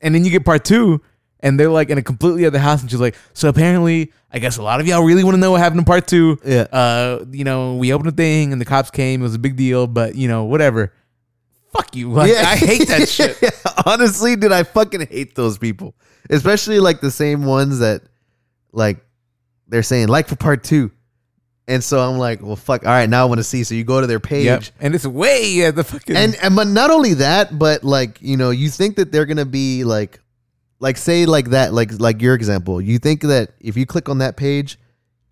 and then you get part two. And they're like in a completely other house, and she's like, "So apparently, I guess a lot of y'all really want to know what happened in part two Yeah. uh, you know, we opened a thing and the cops came. It was a big deal, but you know, whatever. fuck you. (laughs) Like, I hate that shit. (laughs) Honestly, dude, I fucking hate those people. Especially like the same ones that like they're saying like for part two. And so I'm like, well fuck, all right, now I want to see. So you go to their page. Yep. And it's way at the fucking And and but not only that, but like, you know, you think that they're gonna be like like say like that, like like your example. You think that if you click on that page,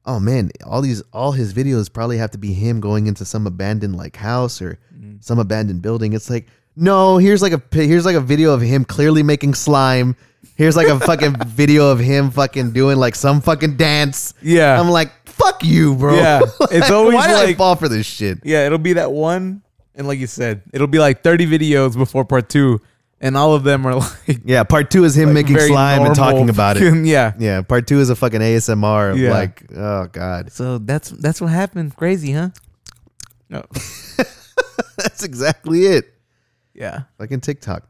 oh man, all these all his videos probably have to be him going into some abandoned like house or Mm. some abandoned building. It's like, no, here's like a here's like a video of him clearly making slime. Here's like a fucking (laughs) video of him fucking doing like some fucking dance. Yeah. I'm like, fuck you, bro. Yeah. (laughs) It's always why did I like- fall for this shit? Yeah, it'll be that one, and like you said, it'll be like 30 videos before part two, and all of them are (laughs) like, Yeah, part two is him like making very slime and talking about it. (laughs) Yeah. Yeah, part two is a fucking ASMR of Yeah. like, oh god, So that's that's what happened. Crazy, huh? No. that's exactly it. Yeah, like in TikTok.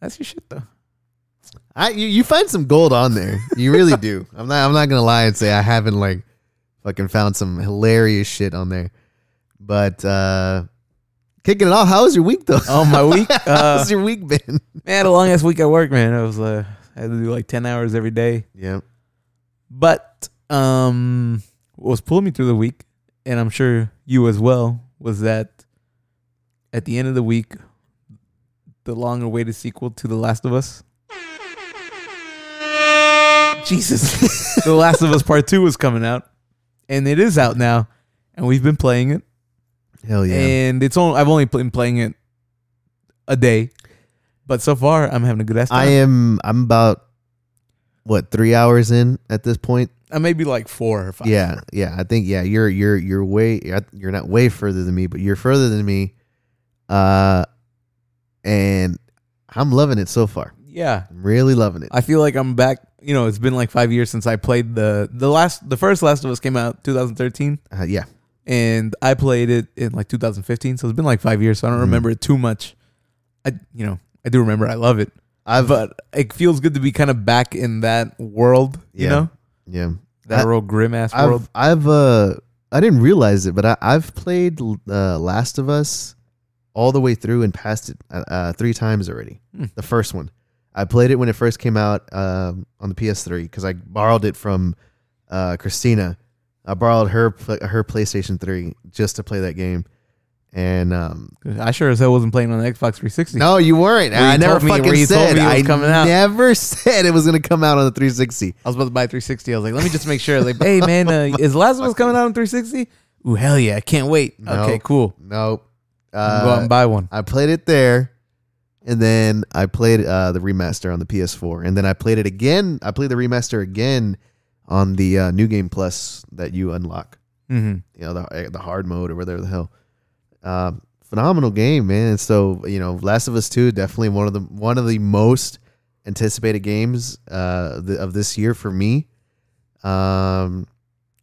that's your shit though. I you, you find some gold on there. You really do. I'm not I'm not gonna lie and say I haven't like fucking found some hilarious shit on there. But uh kicking it off, how was your week though? Oh, my week. (laughs) Uh, How's your week been? man, the longest week at work, man. I was uh, I had to do like 10 hours every day. Yeah. But um, what was pulling me through the week, and I'm sure you as well, was that at the end of the week, the long-awaited sequel to The Last of Us. (laughs) Jesus, The Last of Us Part Two was coming out, and it is out now, and we've been playing it, Hell yeah. and it's only I've only been playing it a day, but so far I'm having a good ass time. I am I'm about what, three hours in at this point? I may be like four or five. Yeah, yeah. I think yeah, you're you're you're way you're not way further than me, but you're further than me. Uh and I'm loving it so far. Yeah. I'm really loving it. I feel like I'm back. You know, it's been like five years since I played the the last the first Last of Us came out 2013, Uh, yeah. and I played it in like 2015. So it's been like five years. So I don't Mhm. remember it too much. I you know I do remember I love it, I've but it feels good to be kind of back in that world. You Yeah. know, yeah. that I- real grim ass world. I've I've uh I didn't realize it, but I, I've played uh, Last of Us all the way through and passed it uh, uh, three times already. Hmm. The first one, I played it when it first came out um, on the PS3 because I borrowed it from uh, Christina. I borrowed her her PlayStation 3 just to play that game, and um, I sure as hell wasn't playing on the Xbox 360. no, you weren't. Where you I never told me- where fucking you told said. me it was I coming out. never (laughs) said it was gonna come out on the 360. I was about to buy 360. I was like, let me just make sure. Like, hey man, uh, is Last of Us coming out on 360? Ooh, hell yeah! I can't wait. No. Okay, cool. Nope. I'll go out Uh, and buy one. I played it there, and then I played uh, the remaster on the PS4, and then I played it again. I played the remaster again on the uh, New Game Plus that you unlock. Mm-hmm. You know the the hard mode or whatever the hell. Um, phenomenal game, man. So you know, Last of Us Two definitely one of the one of the most anticipated games uh, the, of this year for me. Um,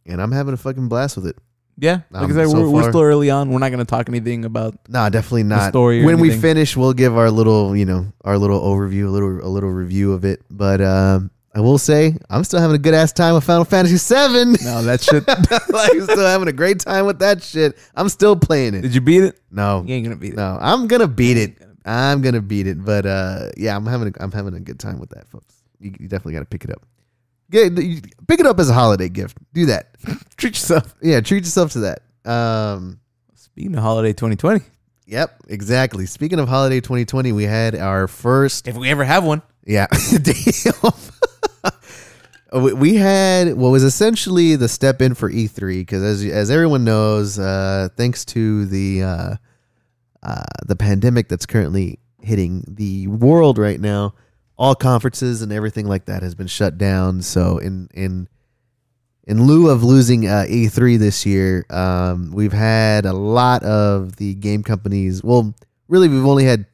and I'm having a fucking blast with it. Yeah, like Um, I said, so we're, we're far- still early on. We're not going to talk anything about. Nah, definitely not. story or when we anything. finish, we'll give our little, you know, our little overview, a little, a little review of it. But um, I will say, I'm still having a good ass time with Final Fantasy VII. (laughs) No, that shit. (laughs) like, I'm still having a great time with that shit. I'm still playing it. Did you beat it? No, You ain't gonna beat it. no, I'm gonna beat it. I'm gonna beat it. But uh, yeah, I'm having, a, I'm having a good time with that, folks. You, you definitely got to pick it up. Get, pick it up as a holiday gift. Do that. (laughs) Treat yourself. Yeah, treat yourself to that. Um, Speaking of holiday 2020, Yep, exactly. Speaking of holiday 2020, we had our first. if we ever have one, Yeah, (laughs) damn. (laughs) We- had what was essentially the step in for E3 because, as as everyone knows, uh, thanks to the uh, uh, the pandemic that's currently hitting the world right now, all conferences and everything like that has been shut down. So, in in in lieu of losing uh, E3 this year, um, we've had a lot of the game companies. Well, really, we've only had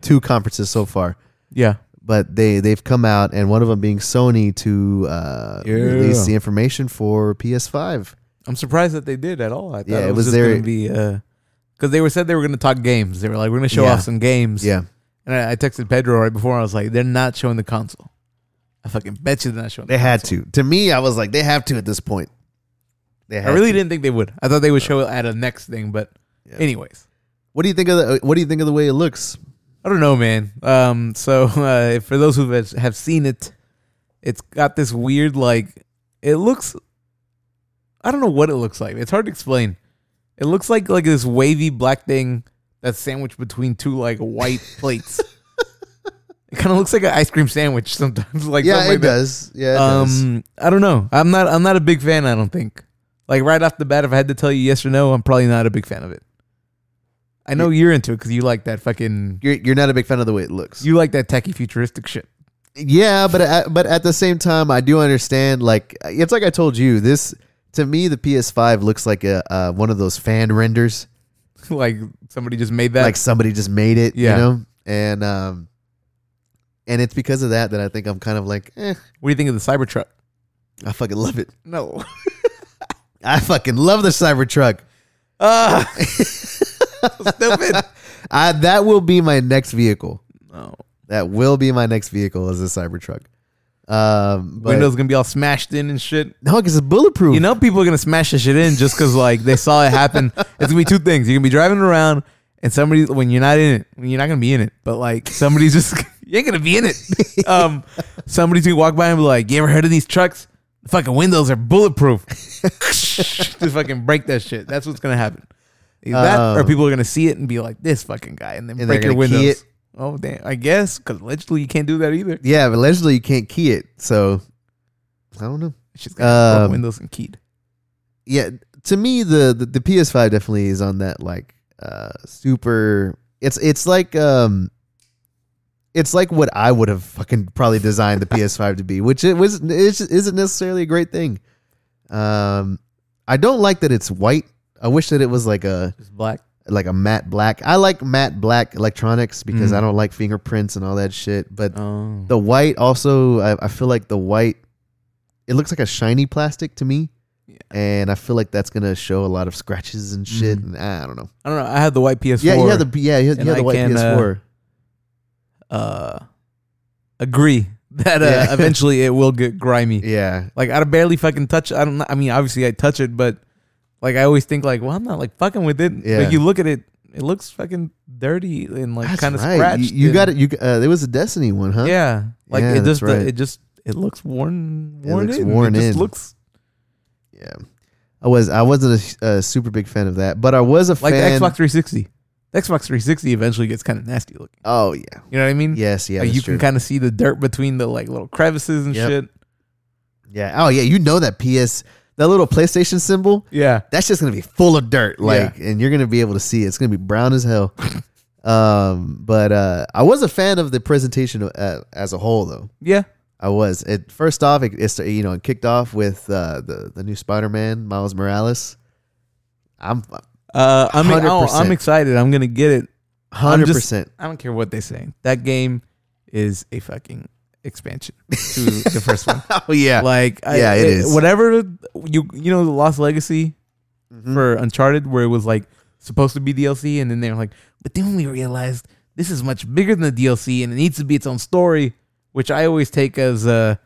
two conferences so far, yeah, but they they've come out, and one of them being Sony to uh, Yeah. release the information for PS5. I'm surprised that they did at all. I thought Yeah, it was, was just their- gonna be because they were said they were gonna talk games. They were like, we're gonna show Yeah. off some games. Yeah, and I, I texted Pedro right before. I was like, they're not showing the console. I fucking bet you they're not showing. they the had console. to. To me, I was like, they have to at this point. They I really to. didn't think they would. I thought they would show it at a next thing, but Yeah. anyways, What do you think of the What do you think of the way it looks? I don't know, man. Um, so (laughs) uh, for those who have- have seen it, it's got this weird like. It looks. I don't know what it looks like. It's hard to explain. It looks like like this wavy black thing that's sandwiched between two like white plates. (laughs) it kind of looks like an ice cream sandwich sometimes. (laughs) Like yeah, it like that. does. Yeah, it does. Um, I don't know. I'm not. I'm not a big fan. I don't think. Like right off the bat, if I had to tell you yes or no, I'm probably not a big fan of it. I know you're into it because you like that fucking. You're you're not a big fan of the way it looks. You like that techie futuristic shit. Yeah, but at, but at the same time, I do understand. Like it's like I told you, this to me, the PS5 looks like a uh, one of those fan renders, (laughs) like somebody just made that. like somebody just made it. Yeah. You know, and um, and it's because of that that I think I'm kind of like, eh, what do you think of the Cybertruck? I fucking love it. No. (laughs) I fucking love the Cybertruck. Ah, (laughs) stupid. I that will be my next vehicle. No. That will be my next vehicle is a Cybertruck. Um, but Windows gonna be all smashed in and shit. no, because it's bulletproof. You know, people are gonna smash this shit in just because like they saw it happen. (laughs) It's gonna be two things. You're gonna be driving around, and somebody when you're not in it, when you're not gonna be in it, but like somebody's just (laughs) you ain't gonna be in it. (laughs) Um, somebody's gonna walk by and be like, "You ever heard of these trucks? The fucking windows are bulletproof." just fucking break that shit. That's what's gonna happen. That, or Um, people are gonna see it and be like, "This fucking guy," and then And break your windows. It. Oh damn! I guess because allegedly you can't do that either. Yeah, but allegedly you can't key it. So I don't know. She's got Um, windows and keyed. Yeah, to me the, the the PS5 definitely is on that like uh super. It's it's like um. It's like what I would have fucking probably designed the PS5 to be, which it was it isn't necessarily a great thing. Um, I don't like that it's white. I wish that it was like a Just black. Like a matte black. I like matte black electronics because Mm. I don't like fingerprints and all that shit. But Oh. the white also, I, I feel like the white, it looks like a shiny plastic to me. Yeah. And I feel like that's gonna show a lot of scratches and shit. Mhm. And I don't know. I don't know. I had the white PS4. Yeah, you have the yeah, you have, you and the white can, PS4. uh, agree (laughs) that uh, Yeah. eventually it will get grimy. yeah, Like I barely fucking touch. I don't. know- I mean, obviously I touch it, but like I always think like, well, I'm not like fucking with it. Yeah. Like you look at it, it looks fucking dirty and like kind of right. scratched. You, you got it. You uh, there was a Destiny one, huh? Yeah. Like Yeah, it just uh, right. it just it looks worn It worn looks in. worn it just in. looks yeah. I was I wasn't a, a super big fan of that, but I was a like fan. the Xbox 360. The Xbox 360 eventually gets kind of nasty looking. Oh yeah, You know what I mean? yes, yeah. like you true. can kind of see the dirt between the like little crevices and Yep. shit. Yeah. Oh yeah. You know that PS that little PlayStation symbol. Yeah. That's just gonna be full of dirt. Like, and you're gonna be able to see it. It's gonna be brown as hell. (laughs) um, but uh, I was a fan of the presentation uh, as a whole, though. Yeah. I was. It first off, it, it's you know it kicked off with uh, the the new Spider Man Miles Morales. I'm Uh, I'm, oh, 100%. I'm excited. I'm gonna get it. hundred just- percent. I don't care what they say. That game is a fucking expansion to the first one. (laughs) Oh yeah. Like, I, Yeah, it is. Whatever you you know, the Lost Legacy Mhm. for Uncharted, where it was like supposed to be DLC, and then they're like, but then we realized this is much bigger than the DLC, and it needs to be its own story. Which I always take as uh,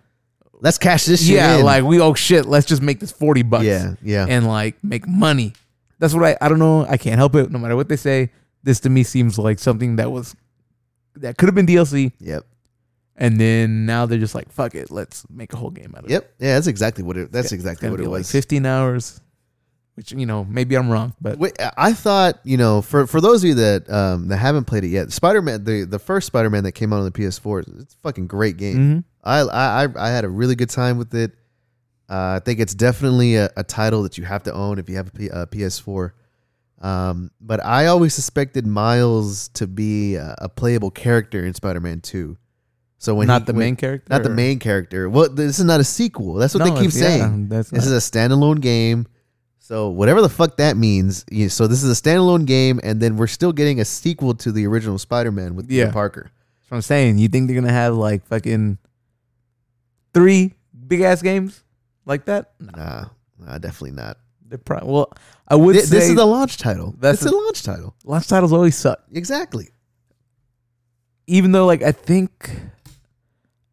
Let's cash this shit yeah, in. like we oh shit, let's just make this forty bucks. yeah, yeah. and like make money. That's what I I don't know. I can't help it. No matter what they say, this to me seems like something that was that could have been DLC, yep. And then now they're just like fuck it, let's make a whole game out of it. Yep. Yeah. That's exactly what it. That's It's exactly gonna what be it like was. fifteen hours, which you know maybe I'm wrong, but Wait, I thought you know for for those of you that um that haven't played it yet, Spider Man the the first Spider Man that came out on the PS4, it's a fucking great game. Mhm. I, I I- I had a really good time with it. Uh, I think it's definitely a, a title that you have to own if you have a, P, a PS4. Um, but I always suspected Miles to be a, a playable character in Spider Man Two. So when not he- the when- main character, not the or- main character. Well, this is not a sequel. That's what No, they keep yeah, saying. That's This not- is a standalone game. So whatever the fuck that means, you, so this is a standalone game, and then we're still getting a sequel to the original Spider-Man with Peter Parker. that's what I'm saying. You think they're gonna have like fucking three big ass games like that? No, Nah, nah, definitely not. they're probably well. I would say this is the launch title. That's a- the launch title. launch titles always suck. Exactly. even though like I think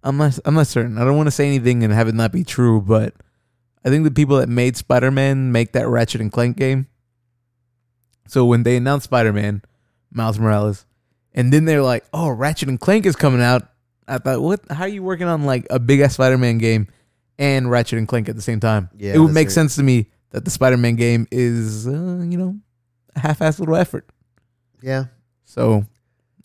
I'm not I'm not certain. I don't want to say anything and have it not be true, but I think the people that made Spider-Man make that Ratchet and Clank game. So when they announced Spider-Man, Miles Morales, and then they're like, "Oh, Ratchet and Clank is coming out." I thought, "What? How are you working on like a big ass Spider-Man game and Ratchet and Clank at the same time?" Yeah, it would make sense to me that the Spider-Man game is, uh, you know, a half-ass little effort. Yeah. So,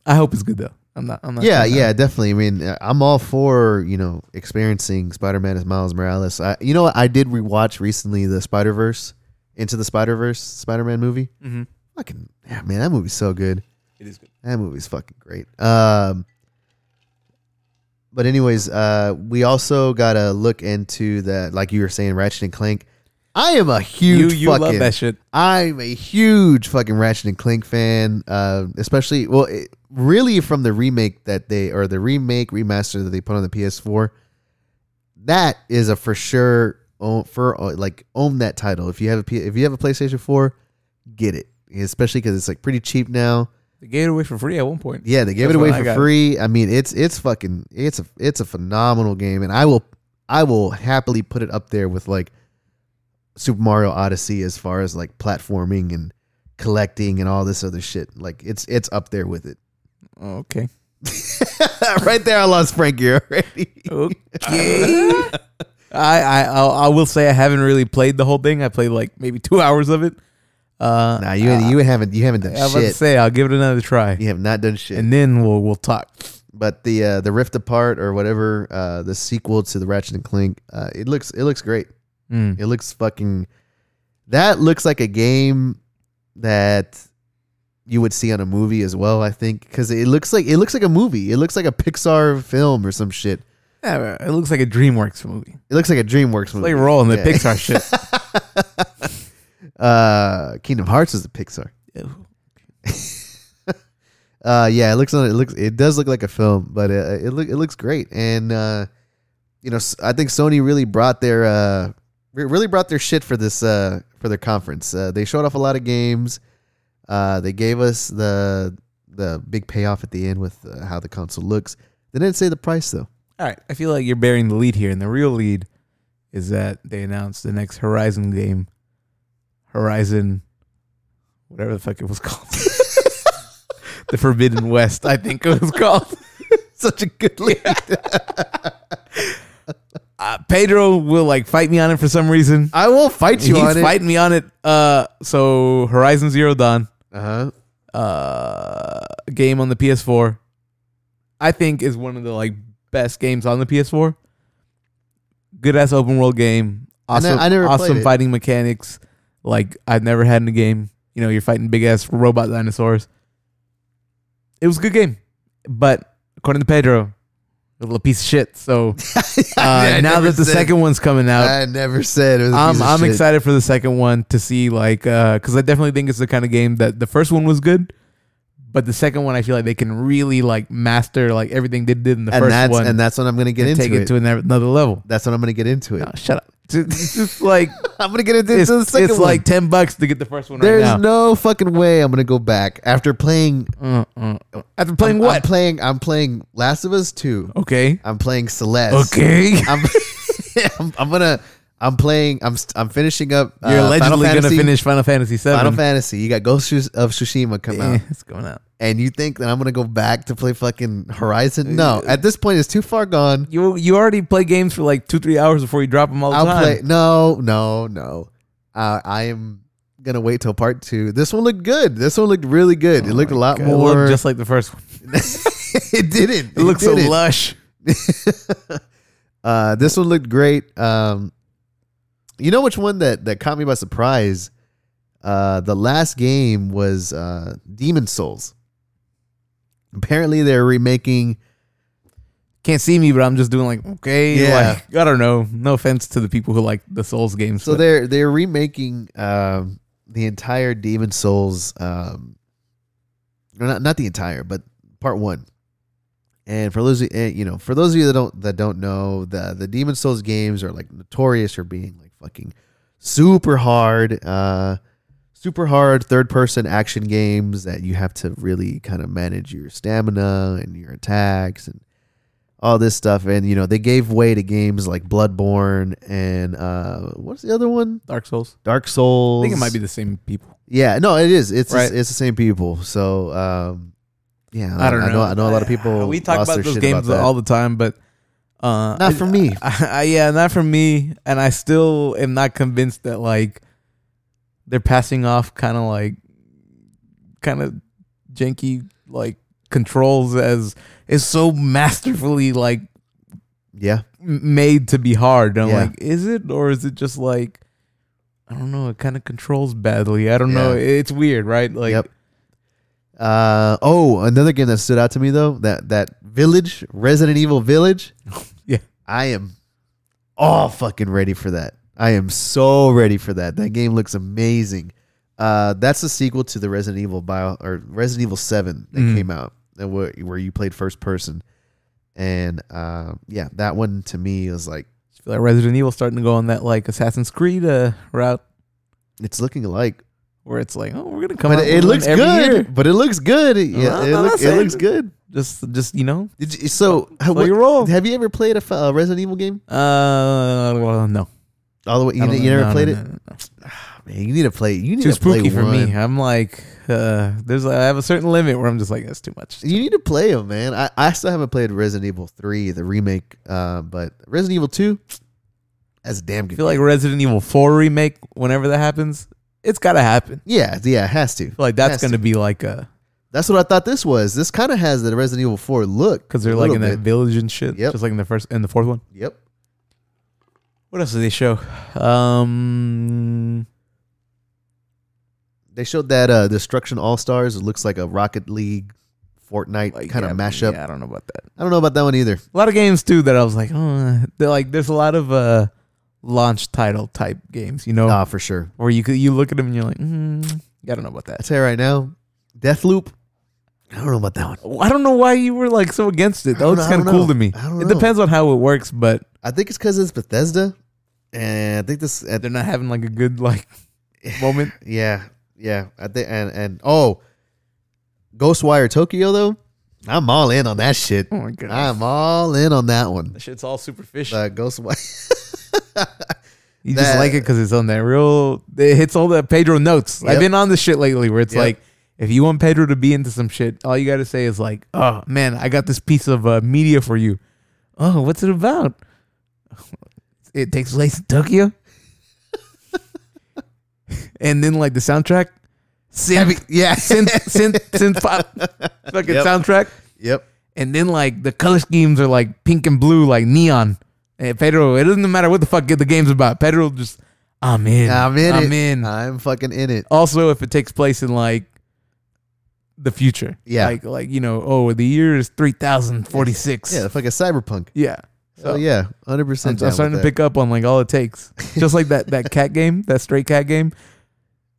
I hope it's good though. I'm not. I'm not. Yeah, yeah, that. definitely. I mean, uh, I'm all for you know experiencing Spider-Man as Miles Morales. I, you know, what? I did rewatch recently the Spider Verse, Into the Spider Verse Spider-Man movie. Mm-hmm. Fucking yeah, man, that movie's so good. It is good. That movie's fucking great. Um, but anyways, uh, we also gotta look into that, like you were saying, Ratchet and Clank. I am a huge you fucking love that shit. I'm a huge fucking Ratchet and Clank fan, uh, especially well, it, really from the remake that they or the remake remaster that they put on the PS4. That is a for sure own, for uh, like own that title. If you have a P, if you have a PlayStation 4, get it, especially because it's like pretty cheap now. They gave it away for free at one point. Yeah, they gave That's it away for free. I mean, it's it's fucking it's a it's a phenomenal game, and I will I will happily put it up there with like Super Mario Odyssey as far as like platforming and collecting and all this other shit. Like it's it's up there with it. Oh, okay. (laughs) right there, I lost Frankie already. Okay. I, I I'll- say I haven't really played the whole thing. I played like maybe two (laughs) hours of it. Uh, Nah, you you haven't you haven't done I was about to shit. say I'll give it another try, You have not done shit. and then we'll we'll talk. but the uh, the Rift Apart or whatever uh, the sequel to the Ratchet and Clank, uh, it looks it looks great. Mm. It looks fucking. That looks like a game that you would see on a movie as well. I think because it looks like it looks like a movie. It looks like a Pixar film or some shit. Yeah, it looks like a DreamWorks movie. It looks like a DreamWorks It's movie. like rolling the Yeah. Pixar shit. (laughs) uh, Kingdom Hearts is a Pixar. (laughs) Uh, yeah, it looks on it looks it does look like a film, but uh, it look it looks great, and uh, you know I think Sony really brought their uh really brought their shit for this uh for their conference. Uh, they showed off a lot of games. Uh, they gave us the the big payoff at the end with uh, how the console looks. They didn't say the price though. All right, I feel like you're bearing the lead here, and the real lead is that they announced the next Horizon game, Horizon, whatever the fuck it was called, (laughs) the Forbidden West, I think it was called. (laughs) Such a good lead. (laughs) Uh, Pedro will like fight me on it for some reason. I will fight you He's on it. fighting me on it. Uh, so Horizon Zero Dawn, Uh huh. uh, game on the PS4, I think is one of the like best games on the PS4. Good ass open world game. Ne- Awesome, I never played awesome it. fighting mechanics. Like I've never had in a game. You know, you're fighting big ass robot dinosaurs. It was a good game, but according to Pedro, little piece of shit. So (laughs) uh, now that the said- second one's coming out, I never said it was. a piece I'm I'm shit. excited for the second one to see like uh because I definitely think it's the kind of game that the first one was good, but the second one I feel like they can really like master like everything they did in the and first that's one and that's what I'm gonna get and into take it. it to another level. That's what I'm gonna get into it. No, shut up. It's just like (laughs) I'm gonna get into it's, the second it's one. It's like ten bucks to get the first one There's right now. no fucking way I'm gonna go back after playing. Uh, uh. After playing I'm, what? I'm playing. I'm playing Last of Us Two. okay. I'm playing Celeste. Okay. I'm, (laughs) I'm. I'm gonna. I'm playing. I'm. I'm finishing up. You're uh, allegedly gonna finish Final Fantasy Seven. Final Fantasy. You got Ghost of Tsushima come Yeah, out, (laughs) it's going out. and you think that I'm gonna go back to play fucking Horizon? No, at this point it's too far gone. You you already play games for like two three hours before you drop them all the I'll time. play. No, no, no. Uh, I am gonna wait till part two. This one looked good. This one looked really good. it Oh looked a lot God, more. looked just like the first one. (laughs) it didn't. It looks so didn't. lush. (laughs) uh, this one looked great. Um, you know which one that that caught me by surprise? Uh, the last game was uh, Demon Souls. Apparently, they're remaking. Can't see me, but I'm just doing like okay. Yeah. Like I don't know. No offense to the people who like the Souls games. So but they're they're remaking um, the entire Demon Souls. Um, or not not the entire, but part one. And for those of- eh, you know, for those of you that don't that don't know, the the Demon Souls games are like notorious for being like fucking super hard, uh, super hard third person action games that you have to really kind of manage your stamina and your attacks and all this stuff, and you know they gave way to games like Bloodborne and uh, what's the other one? Dark Souls. Dark Souls. I think it might be the same people. Yeah, no, it is. It's Right. it's the same people. So um, yeah, I don't know. I know. I know a lot of people. We talk lost about those games about all the time, but uh, Not for me. (laughs) I, I, yeah, not for me. And I still am not convinced that like they're passing off kind of like kind of janky like controls as is so masterfully like Yeah, made to be hard. And I'm Yeah. like, is it or is it just like I don't know? It kind of controls badly. I don't know. It's weird, right? Like, Yep. Uh oh, another game that stood out to me though that that Village Resident Evil Village. (laughs) I am all fucking ready for that. I am so ready for that. That game looks amazing. Uh, that's the sequel to the Resident Evil bio or Resident Evil Seven that Mm. came out, and where, where you played first person. And uh, yeah, that one to me was like I feel like Resident Evil starting to go on that like Assassin's Creed uh, route it's looking alike, where it's like, oh, we're gonna come. but out it, one looks good. year. But it looks good. Yeah, it, no, look, it looks good. Just, just you know, you, so how- play your role. Have you ever played a Resident Evil game? Uh, well, no. All the way, you, you never No, played no, it. no, no. Man, you need to play. You need Too to play spooky for me. I'm like, uh, there's I have a certain limit where I'm just like, that's too much. You need to play them, man. I, I still haven't played Resident Evil Three, the remake, uh, but Resident Evil Two, that's a damn I good. feel like. Resident Evil 4 remake, whenever that happens, it's gotta happen. yeah, yeah, it has to. Like that's Has gonna be like a That's what I thought this was. This kind of has the Resident Evil Four look because they're a like little in that bit. village and shit. Yep. Just like in the first in the fourth one. Yep. What else did they show? Um, They showed that uh, Destruction All Stars. It looks like a Rocket League, Fortnite like, kind of yeah, mashup. Yeah, I don't know about that. I don't know about that one either. A lot of games too that I was like, oh, they're like there's a lot of uh launch title type games, you know, Ah, for sure. Or you could you look at them and you're like, mm, I don't know about that. you right now, Deathloop. I don't know about that one. I don't know why you were like so against it. That looks kind of cool know. to me. I don't It depends on how it works, but I think it's because it's Bethesda, and I think this. they're not having like a good like (sighs) moment. Yeah, yeah. I think and and oh, Ghostwire Tokyo though. I'm all in on that shit. Oh my god, I'm all in on that one. that shit's all superficial. Uh, Ghostwire. (laughs) (laughs) you just like it because it's on that real. It hits all the Pedro notes. I've been on this shit lately where it's Yep. like. If you want Pedro to be into some shit, all you got to say is like, "Oh man, I got this piece of uh, media for you." Oh, what's it about? (laughs) It takes place in Tokyo, (laughs) and then like the soundtrack, synth, yeah. synth, synth, synth pop, fucking Yep. soundtrack, yep. and then like the color schemes are like pink and blue, like neon. And Pedro, it doesn't matter what the fuck the game's about. Pedro just, I'm in. I'm in I'm it. in. I'm fucking in it. Also, if it takes place in like the future, Yeah. like like you know, oh, the year is three thousand forty six. Yeah, fucking cyberpunk. yeah. Oh yeah, hundred I'm, percent. I'm starting to pick up on like all it takes, (laughs) just like that that cat game, that straight cat game.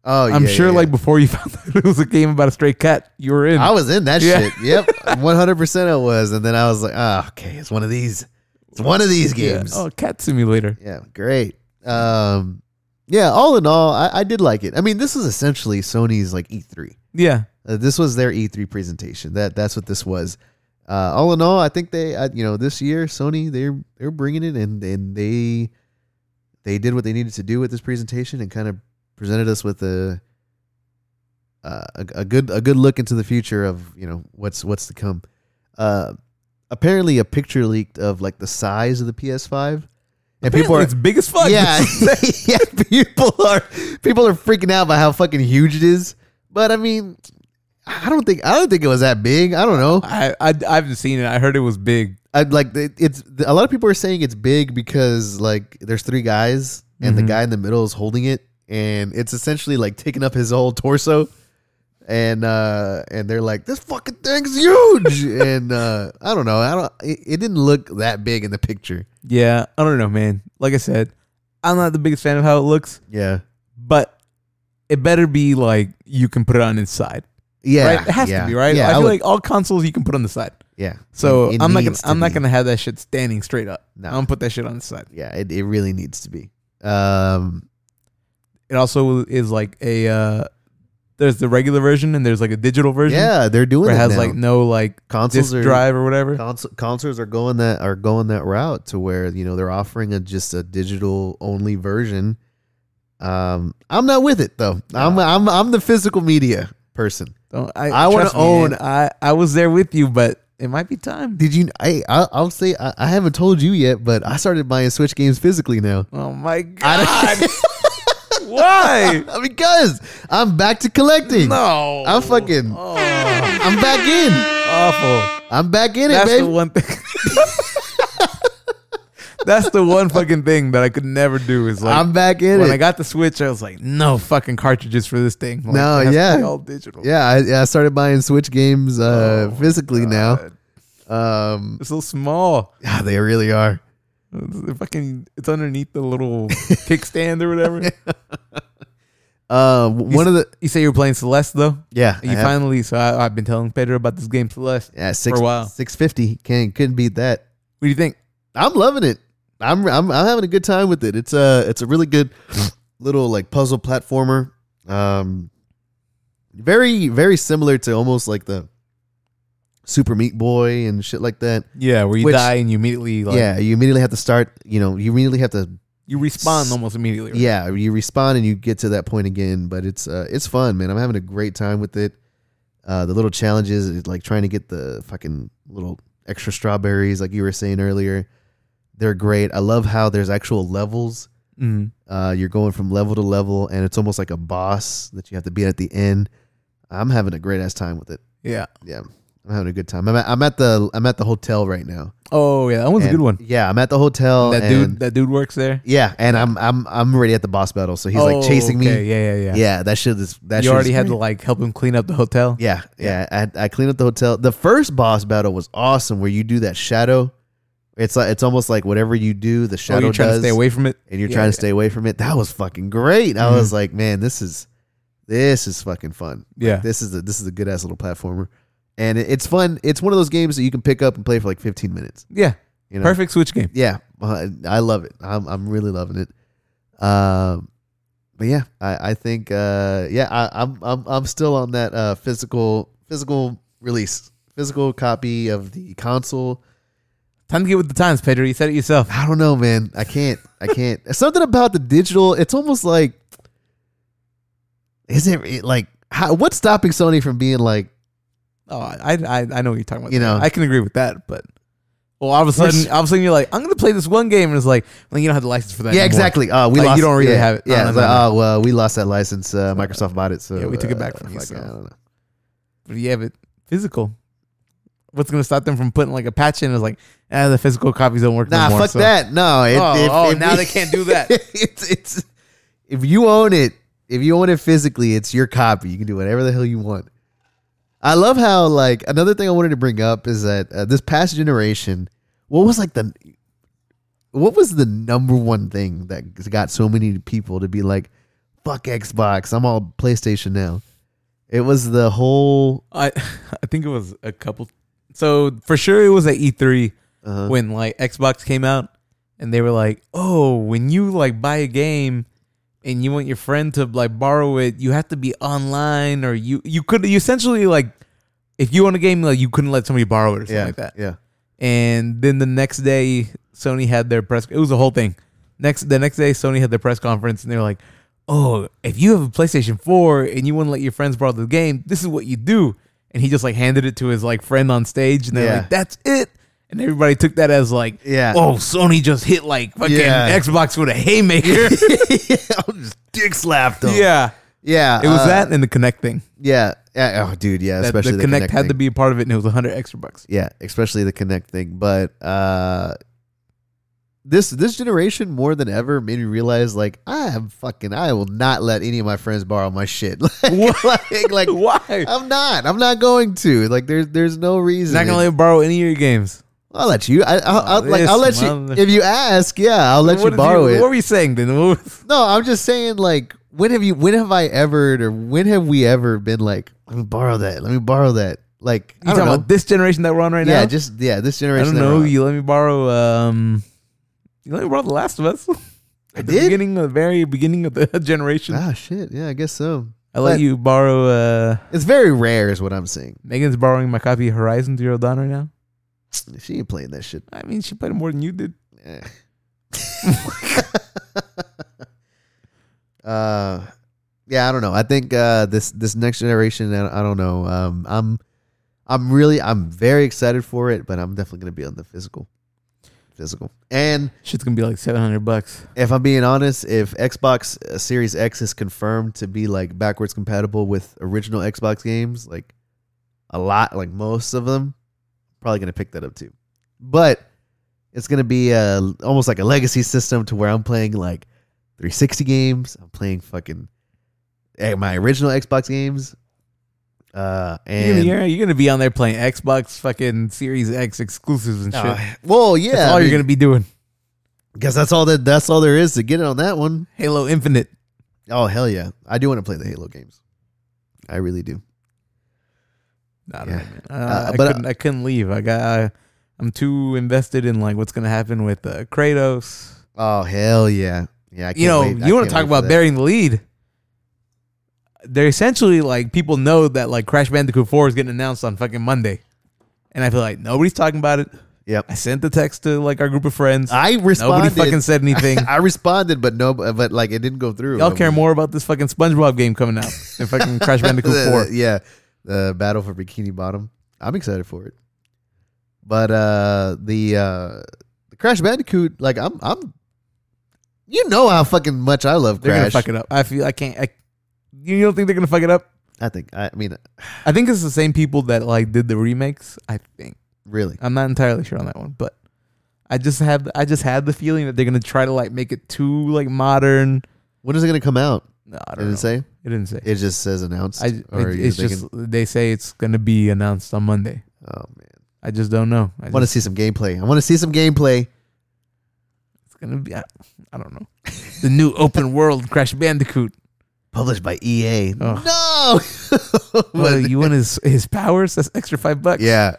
Oh, yeah. I'm yeah, sure, yeah, like before you (laughs) found out it was a game about a stray cat, you were in. I was in that Yeah. shit. Yep, (laughs) one hundred percent. I was, and then I was like, ah, okay, it's one of these. It's one of these Yeah. games. Oh, cat simulator. Yeah, great. Um, yeah, all in all, I, I did like it. I mean, this is essentially Sony's like E3. Yeah, Uh, this was their E3 presentation. That that's what this was. Uh, all in all, I think they, uh, you know, this year Sony they're they're bringing it, and and they they did what they needed to do with this presentation, and kind of presented us with a. Uh, a, a good a good look into the future of you know what's what's to come. Apparently, a picture leaked of like the size of the PS5, and people are it's big as fuck. yeah, (laughs) yeah. People are people are freaking out about how fucking huge it is. But I mean, I don't think I don't think it was that big. I don't know. I, I I haven't seen it. I heard it was big. I'd like it, it's a lot of people are saying it's big because like there's three guys and the Mhm. guy in the middle is holding it and it's essentially like taking up his whole torso. And uh and they're like this fucking thing's huge (laughs) and uh I don't know I don't it, it didn't look that big in the picture Yeah, I don't know, man. Like I said, I'm not the biggest fan of how it looks, yeah but it better be like you can put it on inside. yeah right? It has yeah, to be right. yeah I feel would- like all consoles you can put on the side. yeah So It- it I'm not gonna to I'm not gonna have that shit standing straight up. No. I'm gonna put that shit on the side. yeah it, it really needs to be um It also is like a uh there's the regular version and there's like a digital version. Yeah, they're doing where it it has now. like no like consoles disk are drive or whatever. Cons- consoles are going that are going that route to where you know they're offering a just a digital only version. Um, I'm not with it though. I'm I'm I'm the physical media person. Don't, I, I wanna own- man, I I was there with you, but it might be time. Did you? I I- I'll say I, I haven't told you yet, but I started buying Switch games physically now. Oh my I god! (laughs) (laughs) Why? (laughs) because I'm back to collecting. No, I'm fucking. Oh, I'm back in. awful. I'm back in it, That's the one thing. (laughs) That's the one fucking thing that I could never do. Is like I'm back in it. when it. I got the Switch, I was like, no fucking cartridges for this thing. Like, No, it has to yeah. all digital. yeah, I, yeah, I started buying Switch games uh, Oh, physically God. now. Um, It's so small. yeah, they really are. It's fucking, it's underneath the little (laughs) kickstand or whatever. (laughs) Uh, one of the You say you were playing Celeste though. yeah, You I have- finally. So I, I've been telling Pedro about this game Celeste. yeah six a while. six fifty can't couldn't beat that. What do you think? I'm loving it. I'm I'm I'm having a good time with it. It's a it's a really good (sniffs) little like puzzle platformer. Um, very very similar to almost like the Super Meat Boy and shit like that. Yeah, where you Which- die and you immediately like yeah, you immediately have to start. You know, you immediately have to. you respawn almost immediately. right? Yeah, you respond and you get to that point again. But it's uh it's fun, man. I'm having a great time with it. Uh, the little challenges, like trying to get the fucking little extra strawberries, like you were saying earlier. They're great. I love how there's actual levels. Mhm. Uh, you're going from level to level, and it's almost like a boss that you have to beat at the end. I'm having a great ass time with it. Yeah. Yeah, I'm having a good time. I'm at, I'm at the I'm at the hotel right now. Oh yeah, that one's a And- good one. Yeah, I'm at the hotel. that and- dude, that dude works there. Yeah, and I'm I'm I'm already at the boss battle, so he's Oh, like chasing okay. me. Yeah, yeah, yeah. Yeah, that shit is that. you shit already is had to great. like help him clean up the hotel. Yeah, yeah. I, I cleaned up the hotel. The first boss battle was awesome, where you do that shadow. It's like it's almost like whatever you do, the Oh, shadow you're trying does, to stay away from it. and you're Yeah, trying to stay away from it. That was fucking great. I Mhm. was like, man, this is this is fucking fun. Yeah. This is a this is a good ass little platformer, and it, it's fun. It's one of those games that you can pick up and play for like 15 minutes. Yeah, You know, perfect Switch game. Yeah, uh, I love it. I'm I'm really loving it. Um, but yeah, I I think uh yeah I, I'm I'm I'm still on that uh physical physical release physical copy of the console. Time to get with the times, Pedro. You said it yourself. I don't know, man. I can't. I can't. Something about the digital. It's almost like is it like how, what's stopping Sony from being like Oh, I, I, I know what you're talking about. You know. I can agree with that, but well, all of a sudden, all of a sudden, you're like, I'm gonna play this one game, and it's like, well, you don't have the license for that. yeah anymore. exactly uh we Like, lost you don't really yeah, have it. No, yeah no, it's no, like, no. oh well we lost that license uh, Microsoft bought it so Yeah, we took it back uh, from you, fuck, so. I don't know. But you have it physical. What's gonna stop them from putting like a patch in? Is like, ah, the physical copies don't work. Nah, no more, fuck so- that. No, it, Oh, if- oh, if now they (laughs) can't do that. it's it's if you own it, if you own it physically, it's your copy. You can do whatever the hell you want. I love how like another thing I wanted to bring up is that uh, this past generation, what was like the what was the number one thing that got so many people to be like, "Fuck Xbox, I'm all PlayStation now." It was the whole. I (laughs) I think it was a couple. So for sure, it was at E3 Uh, when like Xbox came out, and they were like, "Oh, when you like buy a game." And you want your friend to like borrow it, you have to be online, or you you could you essentially like, if you own a game, like you couldn't let somebody borrow it or something yeah, like that. yeah, And then the next day, Sony had their press. It was a whole thing. Next, the next day, Sony had their press conference, and they were like, "Oh, if you have a PlayStation 4 and you want to let your friends borrow the game, this is what you do." And he just like handed it to his like friend on stage, and they're Yeah. like, "That's it." And everybody took that as like, yeah. "Oh, Sony just hit like fucking Yeah. Xbox with a haymaker." I'll just dick slapped them. yeah, yeah. it was uh, that and the Kinect thing. Yeah. yeah. Oh, dude. Yeah. That Especially the, the, Kinect, had thing. to be a part of it, and it was hundred extra bucks. Yeah, especially the Kinect thing. But uh this this generation more than ever made me realize like I am fucking I will not let any of my friends borrow my shit. (laughs) (laughs) like, like, like (laughs) Why? I'm not. I'm not going to. Like there's there's no reason. Not gonna let him borrow any of your games. I'll let you. I, I'll, I'll Oh, like I'll let you if you ask. Yeah, I'll let What you borrow it. What were you saying then? (laughs) No, I'm just saying like when have you when have I ever or when have we ever been like let me borrow that let me borrow that like You talking know. about this generation that we're on right yeah now? Yeah, just yeah this generation. I don't know. You let me borrow. Um, you let me borrow The Last of Us. (laughs) I At the did? beginning, the very beginning of the (laughs) generation. Ah shit yeah I guess so I let you borrow. uh It's very rare, is what I'm saying. Megan's borrowing my copy of Horizon Zero Dawn right now. She ain't playing that shit. I mean, she played more than you did. Eh. (laughs) uh, yeah, I don't know. I think uh, this this next generation. I, I don't know. Um, I'm I'm really I'm very excited for it, but I'm definitely gonna be on the physical, physical. And Shit's gonna be like seven hundred bucks. if I'm being honest, if Xbox uh, Series X is confirmed to be like backwards compatible with original Xbox games, like a lot, like most of them, probably gonna pick that up too. But it's gonna be a, almost like a legacy system to where I'm playing like 360 games. I'm playing fucking eh, my original Xbox games. Uh, You're and gonna, you're, you're gonna be on there playing Xbox fucking Series X exclusives and shit. Uh, well, yeah, That's all I you're gonna be doing. Guess that's all that that's all there is to get it on that one. Halo Infinite. Oh hell yeah, I do want to play the Halo games. I really do. I don't Yeah. know, man. Uh, Uh, I but, couldn't. I couldn't leave. I got. I, I'm too invested in like what's gonna happen with uh, Kratos. Oh hell yeah, yeah. I can't You know, wait. You want to talk about bearing the lead. They're essentially like people know that like Crash Bandicoot 4 is getting announced on fucking Monday, and I feel like nobody's talking about it. Yep. I sent the text to like our group of friends. I responded. Nobody fucking said anything. (laughs) I responded, but no, but like it didn't go through. Y'all care more about this fucking SpongeBob game coming out than fucking Crash (laughs) Bandicoot 4. yeah, the battle for Bikini Bottom. I'm excited for it. But uh the uh the Crash Bandicoot, like I'm I'm you know how fucking much I love They're gonna Crash. fuck it up. I feel I can't. I, you don't think they're gonna fuck it up? I think I mean I think it's the same people that like did the remakes. I think really. I'm not entirely sure on that one, but I just have I just had the feeling that they're gonna try to like make it too like modern. When is it gonna come out? No, I don't it know. say? It didn't say. It just says announced. I it- it's just they say it's gonna be announced on Monday. oh man. I just don't know. I I want to see some gameplay. I want to see some gameplay. it's gonna be. I, I don't know. the new open world Crash Bandicoot. Published by EA. Ugh. No. (laughs) Well, you want his his powers? That's extra five bucks. Yeah.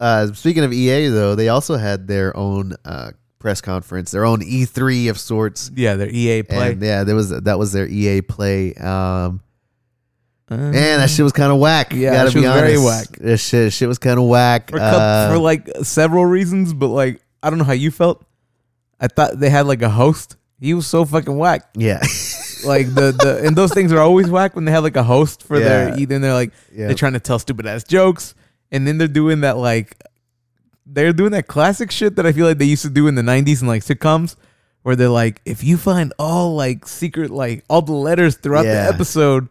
Uh, speaking of EA, though, they also had their own uh, press conference, their own E3 of sorts. yeah. Their EA play. And yeah, there was that was their EA play. Um, Uh, man, that shit was kind of whack. Yeah, gotta that shit be was very whack. This shit, shit was kind of whack. for, Uh, for like several reasons, but like I don't know how you felt. I thought they had like a host. He was so fucking whack. yeah, (laughs) Like the the and those things are always whack when they have like a host for their Yeah. either they're like yeah. they're trying to tell stupid ass jokes and then they're doing that like they're doing that classic shit that I feel like they used to do in the 90s and like sitcoms where they're like if you find all like secret like all the letters throughout Yeah. the episode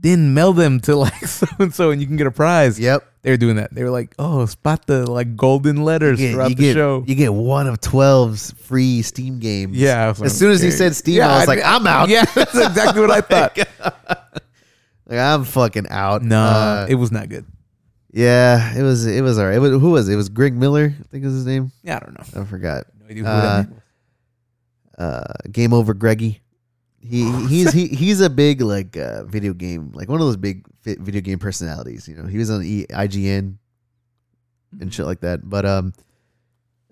then mail them to like so and so and you can get a prize. Yep. They were doing that. They were like, "Oh, spot the like golden letters You throughout you the get- show." you get one of 12's free Steam games. yeah. I was As soon as he okay. said Steam, I was like, I'm out. Yeah, (laughs) that's exactly what I (laughs) thought. (laughs) Like, I'm fucking out. No, Uh, it was not good. Yeah, it was. It was alright. It was, who was it? It was Greg Miller. I think is his name. Yeah, I don't know. I forgot. No idea who Uh, that was. uh game over greggy he he's he, he's a big like uh video game like one of those big fi- video game personalities you know he was on e- IGN and shit like that but um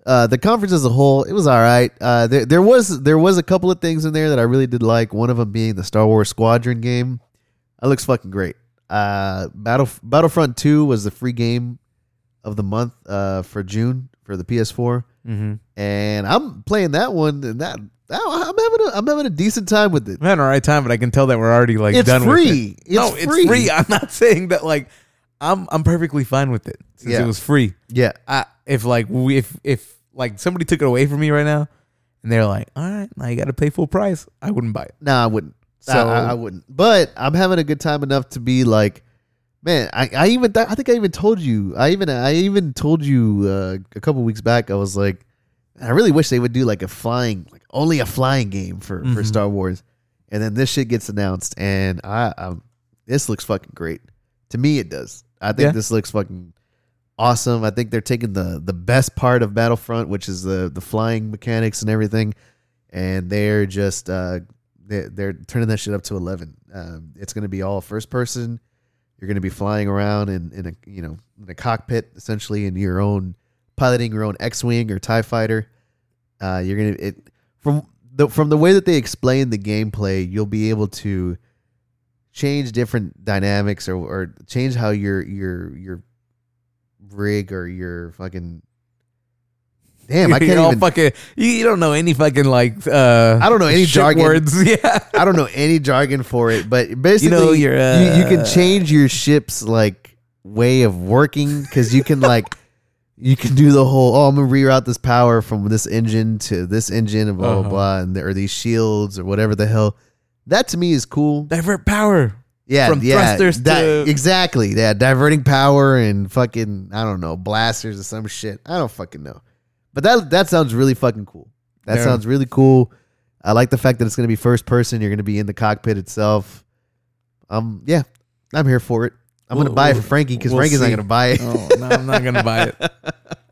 uh the conference as a whole it was all right uh there, there was there was a couple of things in there that i really did like one of them being the star wars squadron game that looks fucking great uh battle battlefront 2 was the free game of the month uh for june for the ps4 Mm-hmm. and I'm playing that one, and that, I'm having a I'm having a decent time with it. I'm having a right time, but I can tell that we're already like it's done with free. it. It's no, free. it's free. (laughs) I'm not saying that like I'm I'm perfectly fine with it since Yeah. it was free. Yeah, I if like we if if like somebody took it away from me right now and they're like, all right, now you got to pay full price, I wouldn't buy it. no, I wouldn't. So I, I wouldn't. But I'm having a good time enough to be like, man. I, I even th- I think I even told you. I even I even told you uh, a couple weeks back. I was like, I really wish they would do like a flying, like only a flying game for for Mhm. Star Wars. And then this shit gets announced, and I um, this looks fucking great. To me, it does. I think Yeah. this looks fucking awesome. I think they're taking the the best part of Battlefront, which is the the flying mechanics and everything, and they're just uh, they're, they're turning that shit up to eleven. Um, it's going to be all first person. You're going to be flying around in, in a you know in a cockpit essentially in your own piloting your own X-wing or Tie fighter. Uh, you're gonna it from the from the way that they explain the gameplay, you'll be able to change different dynamics or or change how your your your rig or your fucking damn I (laughs) can't all even fucking. You, you don't know any fucking like. uh I don't know any jargon. words. (laughs) Yeah. I don't know any jargon for it, but basically, You know your. Uh, you, you can change your ship's like way of working because you can like you can do the whole oh I'm gonna reroute this power from this engine to this engine and blah blah Uh-huh. blah and there are these shields or whatever the hell. That to me is cool. divert power. Yeah, from yeah, thrusters di- to- exactly. Yeah, diverting power and fucking I don't know blasters or some shit. I don't fucking know, but that that sounds really fucking cool. That Yeah. sounds really cool. I like the fact that it's gonna be first person. You're gonna be in the cockpit itself. Um, yeah, I'm here for it. I'm gonna We'll- buy it for Frankie because we'll Frankie's not gonna buy it. Oh no, I'm not gonna buy it. (laughs)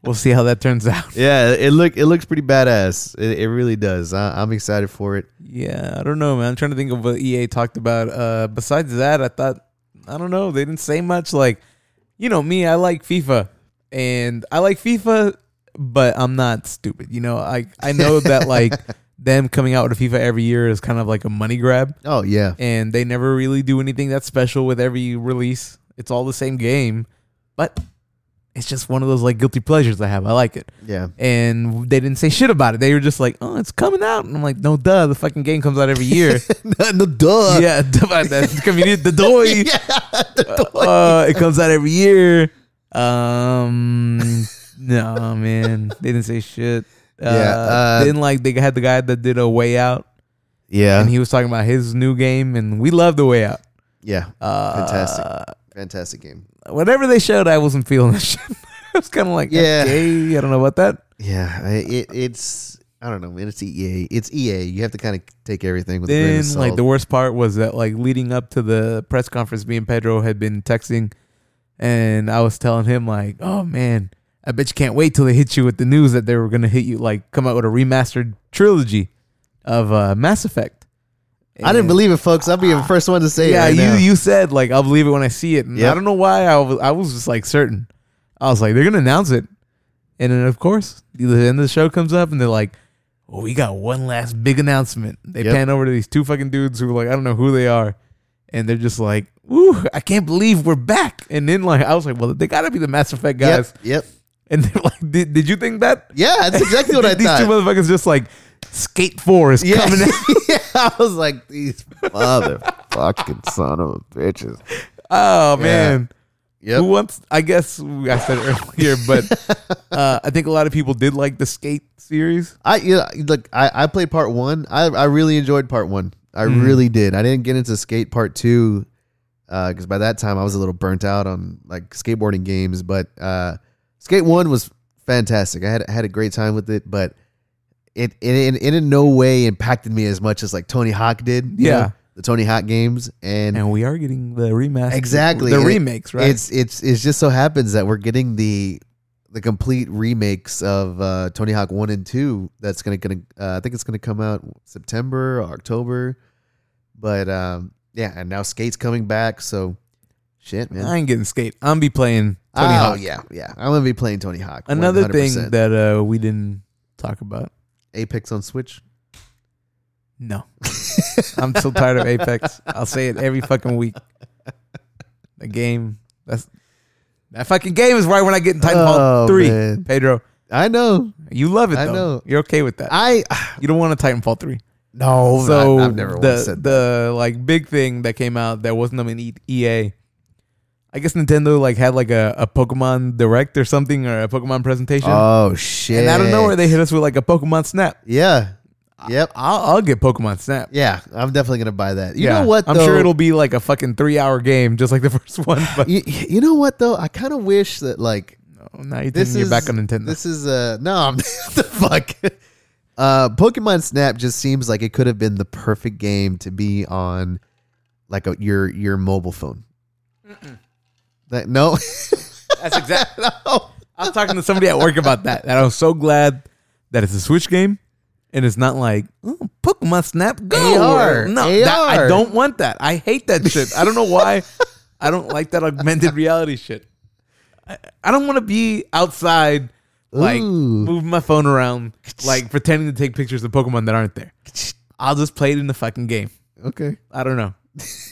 We'll see how that turns out. Yeah, it look it looks pretty badass. It, it really does. I, I'm excited for it. Yeah, I don't know, man. I'm trying to think of what EA talked about. Uh, besides that, I thought I don't know. They didn't say much. Like, you know me, I like FIFA, and I like FIFA, but I'm not stupid. You know, I I know that (laughs) like them coming out with a FIFA every year is kind of like a money grab, Oh yeah, and they never really do anything that's special with every release. It's all the same game, but it's just one of those like guilty pleasures I have. I like it yeah. and they didn't say shit about it. They were just like, "Oh, it's coming out," and I'm like, "No, duh, the fucking game comes out every year." (laughs) no, no, duh. yeah, (laughs) that's convenient. The doy, yeah. the toy. uh, it comes out every year. Um, no, man, they didn't say shit. (laughs) Uh, Yeah, uh, then like they had the guy that did a way out, yeah, and he was talking about his new game, and we love the way out. yeah. Uh, Fantastic. Fantastic game. Whatever they showed, I wasn't feeling the (laughs) shit. I was kind of like, Yeah. okay, I don't know about that. Yeah, I- it, it's I don't know, man. It's EA. It's EA. You have to kind of take everything with then like the worst part was that like leading up to the press conference me and pedro had been texting and i was telling him like oh man i bet you can't wait till they hit you with the news that they were gonna hit you like come out with a remastered trilogy of uh mass effect I didn't believe it, folks. I'll be the first one to say yeah it. right you now. you said like i'll believe it when i see it and i don't know why i was i was just like certain i was like they're gonna announce it and then of course the end of the show comes up and they're like well, we got one last big announcement. They Yep. pan over to these two fucking dudes who are like I don't know who they are, and they're just like, "Woo! I can't believe we're back." And then like I was like, "Well, they got to be the Mass Effect guys." Yep. Yep. And they're like, "Did, did you think that?" Yeah, that's exactly what I thought. these two motherfuckers just like Skate Four is Yeah. coming. (laughs) yeah, I was like, these motherfucking son of bitches. Oh man. Yep. Who wants? I guess I said earlier, but (laughs) uh, I think a lot of people did like the Skate series. I know, look. I I played part one. I I really enjoyed part one. I Mhm. really did. I didn't get into skate part two because by that time I was a little burnt out on like skateboarding games. But uh, skate one was fantastic. I had had a great time with it, but it it, it in no way impacted me as much as like Tony Hawk did. you Yeah. know, the Tony Hawk games and. And we are getting the remaster, Exactly. the It- remakes, right? It's it's it's just so happens that we're getting the the complete remakes of uh, Tony Hawk one and two. That's gonna gonna uh, I think it's gonna come out September or October. But um, yeah, and now Skate's coming back, so shit, man. I ain't getting Skate. I'm be playing Tony oh Hawk. yeah, yeah. I'm gonna be playing Tony Hawk. Another 100%. thing that uh, we didn't talk about. Apex on Switch. No, (laughs) I'm so tired of Apex. I'll say it every fucking week. The game. That's that fucking game is right when I get in Titanfall Oh, three. man. Pedro, I know. you love it. I though. know. You're okay with that. I (sighs) you don't want a Titanfall three. no. so I, have never the once said that. the like big thing that came out that wasn't on E- EA. I guess Nintendo like had like a, a Pokemon Direct or something or a Pokemon presentation. Oh shit! and out of nowhere they hit us with like a Pokemon Snap. Yeah. Yep. I'll, I'll get Pokemon Snap. Yeah, I'm definitely gonna buy that. You Yeah. know what? I'm sure it'll be like a fucking three hour game, just like the (laughs) first one. (sighs) But You, you know what though? I kind of wish that like no, now you this think is you're back on Nintendo. This is uh no, I'm (laughs) the fuck. Uh, Pokemon Snap just seems like it could have been the perfect game to be on, like a, your your mobile phone. That no, (laughs) That's exactly. no. I was talking to somebody at work about that, and I was so glad that it's a Switch game, and it's not like oh, Pokemon Snap Go. AR, no, that- I don't want that. I hate that shit. I don't know why. I don't like that augmented (laughs) reality shit. I, I don't want to be outside, like Ooh. moving my phone around, like pretending to take pictures of Pokemon that aren't there. I'll just play it in the fucking game. Okay, I don't know.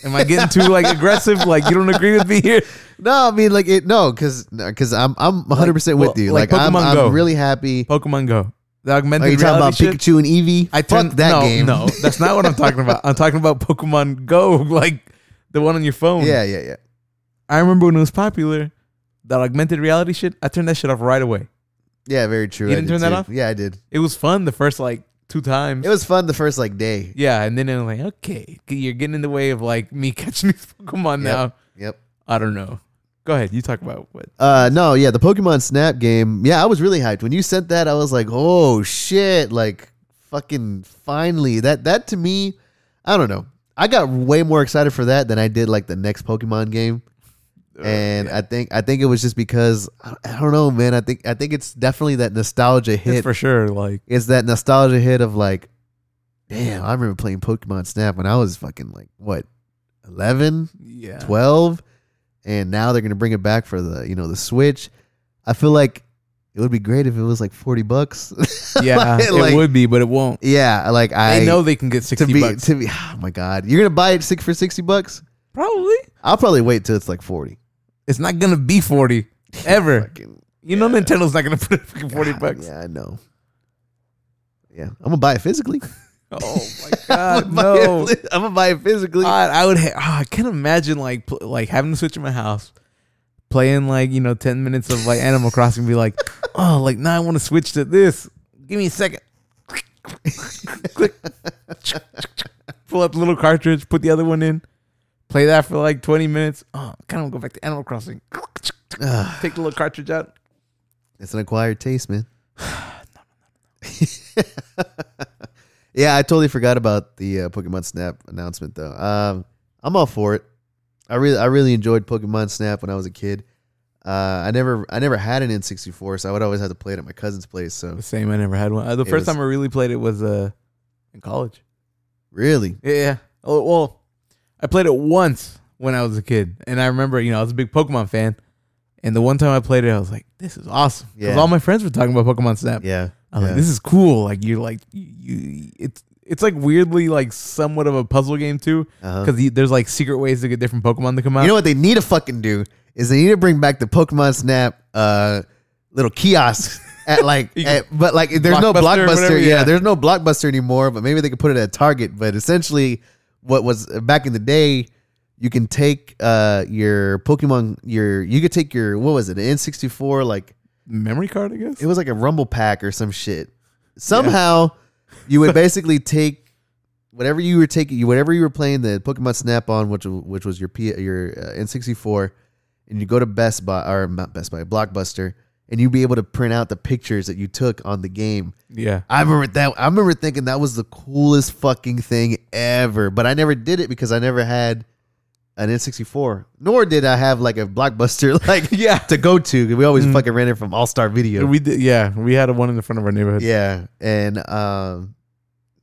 Am I getting too like aggressive? Like you don't agree with me here? (laughs) No, I mean like it. No, because because I'm I'm 100 percent with you. like Like, I'm, Pokemon I'm Go. really happy. Pokemon Go, the Are augmented you talking about shit. Pikachu and Eevee? I Fuck turned that no, game. No, that's not what I'm talking about. I'm talking about Pokemon Go, (laughs) like the one on your phone. yeah, yeah, yeah. I remember when it was popular, that augmented reality shit. I turned that shit off right away. Yeah, very true. You didn't did turn that off? Yeah, I did. It was fun the first like two times. It was fun the first like day. yeah, and then I'm like, okay, you're getting in the way of like me (laughs) catching these Pokemon now. Yep. I don't know. Go ahead, you talk about what. Uh, no, yeah, the Pokemon Snap game. Yeah, I was really hyped when you sent that. I was like, oh shit, like fucking finally. That that to me, I don't know. I got way more excited for that than I did like the next Pokemon game. Uh, and I think I think it was just because I don't know, man. I think I think it's definitely that nostalgia It's hit. for sure. Like, It's that nostalgia hit of like, damn, I remember playing Pokemon Snap when I was fucking like what, 11, yeah, 12, and now they're gonna bring it back for the you know the Switch. I feel like it would be great if it was like forty bucks. (laughs) yeah, (laughs) Like- it like- would be, but it won't. Yeah, like I They know they can get to sixty be bucks. to be. (sighs) Oh my god, you're gonna buy it six for sixty bucks? Probably. I'll probably wait till it's like forty. It's not gonna be forty (laughs) ever. Fucking, You know, Nintendo's not gonna put it fucking forty God, bucks. Yeah, I know. Yeah, I'm gonna buy it physically. (laughs) Oh my (laughs) I'm god, gonna no! it- I'm gonna buy it physically. God, I would. Ha- oh, I can't imagine like pl- like having to switch in my house, playing like you know ten minutes of like Animal Crossing, and be like, oh, like now I want to switch to this. Give me a second. Click. Pull up the little cartridge, put the other one in, play that for like twenty minutes. Oh, kind of go back to Animal Crossing. Ugh, Take the little cartridge out. it's an acquired taste, man. (sighs) (sighs) yeah, I totally forgot about the uh, Pokemon Snap announcement though. Um, I'm all for it. I really, I really enjoyed Pokemon Snap when I was a kid. Uh, I never, I never had an N64, so I would always have to play it at my cousin's place. So The same. I never had one. Uh, the first was- time I really played it was uh in college. really, Yeah, yeah. Oh, well, I played it once when I was a kid, and I remember, you know, I was a big Pokemon fan, and the one time I played it, I was like, "This is awesome." Because Yeah. all my friends were talking about Pokemon Snap. yeah, I was yeah. like, "This is cool." Like you're like you, it's it's like weirdly like somewhat of a puzzle game too, Uh-huh. because there's like secret ways to get different Pokemon to come out. You know what they need to fucking do is they need to bring back the Pokemon Snap uh little kiosks at (laughs) like You at, but like there's no Blockbuster or blockbuster whatever, yeah. yeah. there's no blockbuster anymore but maybe they could put it at Target but essentially what was back in the day you can take uh your Pokemon your you could take your what was it an N64 like Memory card, I guess. it was like a rumble pack or some shit somehow (laughs) you would basically take whatever you were taking you whatever you were playing the pokemon snap on which which was your P, your uh, n64 and you go to best buy or not best buy blockbuster and you'd be able to print out the pictures that you took on the game yeah. i remember that i remember thinking that was the coolest fucking thing ever but i never did it because i never had an n64 nor did i have like a blockbuster (laughs) like (laughs) Yeah. to go to we always Mm. fucking ran it from all star video We did. Yeah, we had a one in the front of our neighborhood. yeah, and um,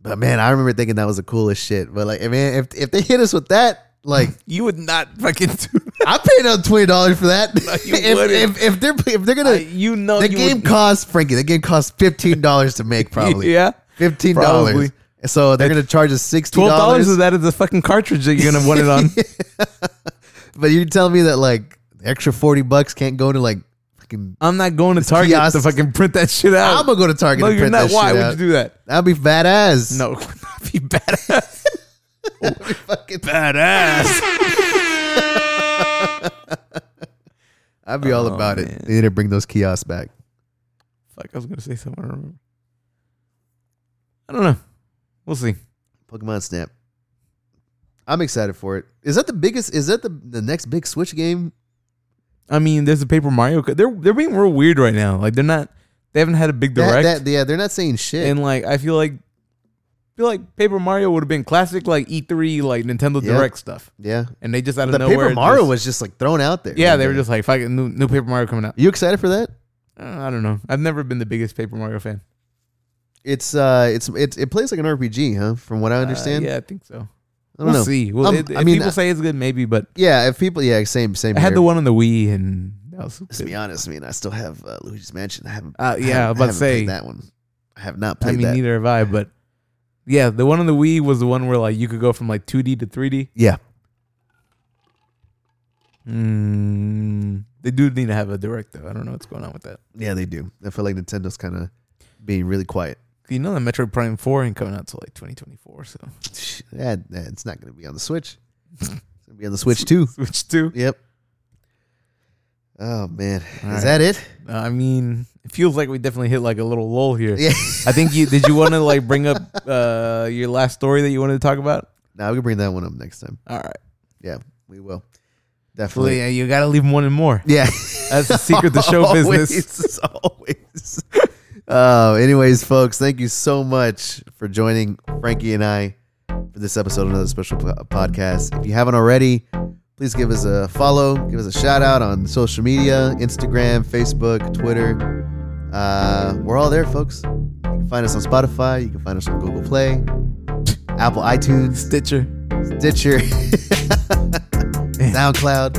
but man, I remember thinking that was the coolest shit. But like, man, if if they hit us with that, like, (laughs) You would not fucking do. I paid out twenty dollars for that. you (laughs) if, if if they're if they're gonna, Uh, you know, the you game would- costs Frankie. The game costs fifteen dollars to make, (laughs) probably Yeah. fifteen dollars. So they're gonna charge us sixty Twelve dollars of that is the fucking cartridge that you're gonna want it on. But you're telling me that like the extra forty bucks can't go to like fucking. I'm not going to Target kiosks. to fucking print that shit out. I'm gonna go to Target no, you're not. that Why would you do that? That'd be badass. No, that'd not be badass. (laughs) (laughs) Fucking badass. (laughs) I'd be all Oh, about man. it. They need to bring those kiosks back. Fuck, I was gonna say something. I don't remember. I don't know. We'll see. Pokemon Snap. I'm excited for it. Is that the biggest? Is that the the next big Switch game? I mean, there's a Paper Mario. co- They're they're being real weird right now. Like they're not. They haven't had a big That- direct. that- yeah, they're not saying shit. and like I feel like feel like Paper Mario would have been classic like E3 like Nintendo Yeah. Direct stuff. yeah, And they just out of the nowhere. Paper Mario just- was just like thrown out there. Yeah, they were just like fucking new new Paper Mario coming out. You excited for that? Uh, I don't know. I've never been the biggest Paper Mario fan. It's uh, it's it's it plays like an RPG, huh? From what I Uh, understand. yeah, I think so. I don't we'll know. see. Well, Um, it, I if mean, people uh, say it's good, maybe. But Yeah, if people, yeah, same same. I had here. the one on the Wii, and that was Let's good. be honest. I mean, I still have uh, Luigi's Mansion. I haven't. Uh, I yeah, haven't- I about to haven't played say. that one. I have not played that I played mean, that. neither have I. But yeah, the one on the Wii was the one where like you could go from like 2D to 3D. Yeah, Mm, they do need to have a direct though. I don't know what's going on with that. Yeah, they do. I feel like Nintendo's kind of being really quiet. You know that Metroid Prime Four ain't coming out till like 2024. So Yeah, it's not going to be on the Switch. It's going to be on the Switch too. (laughs) Switch Two. Yep. Oh man, All is right. that it? I mean, it feels like we definitely hit like a little lull here. Yeah. I think you did. You want to like bring up uh your last story that you wanted to talk about? now we can bring that one up next time. All right. Yeah, we will. Well, Definitely. yeah, you got to leave one and more. Yeah. That's the secret to (laughs) show business. Always. (laughs) Always. Uh, anyways, folks, thank you so much for joining Frankie and I for this episode of another special po- podcast. If you haven't already, please give us a follow, give us a shout out on social media Instagram, Facebook, Twitter. Uh, we're all there, folks. You can find us on Spotify, you can find us on Google Play, Apple iTunes, Stitcher. Stitcher, (laughs) SoundCloud.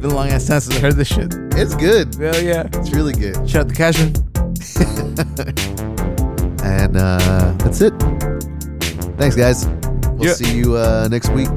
Been a long ass time since I heard this shit. It's good. Hell yeah. It's really good. Shout out to Cashin. (laughs) and uh, that's it. Thanks, guys. We'll Yeah. see you uh, next week.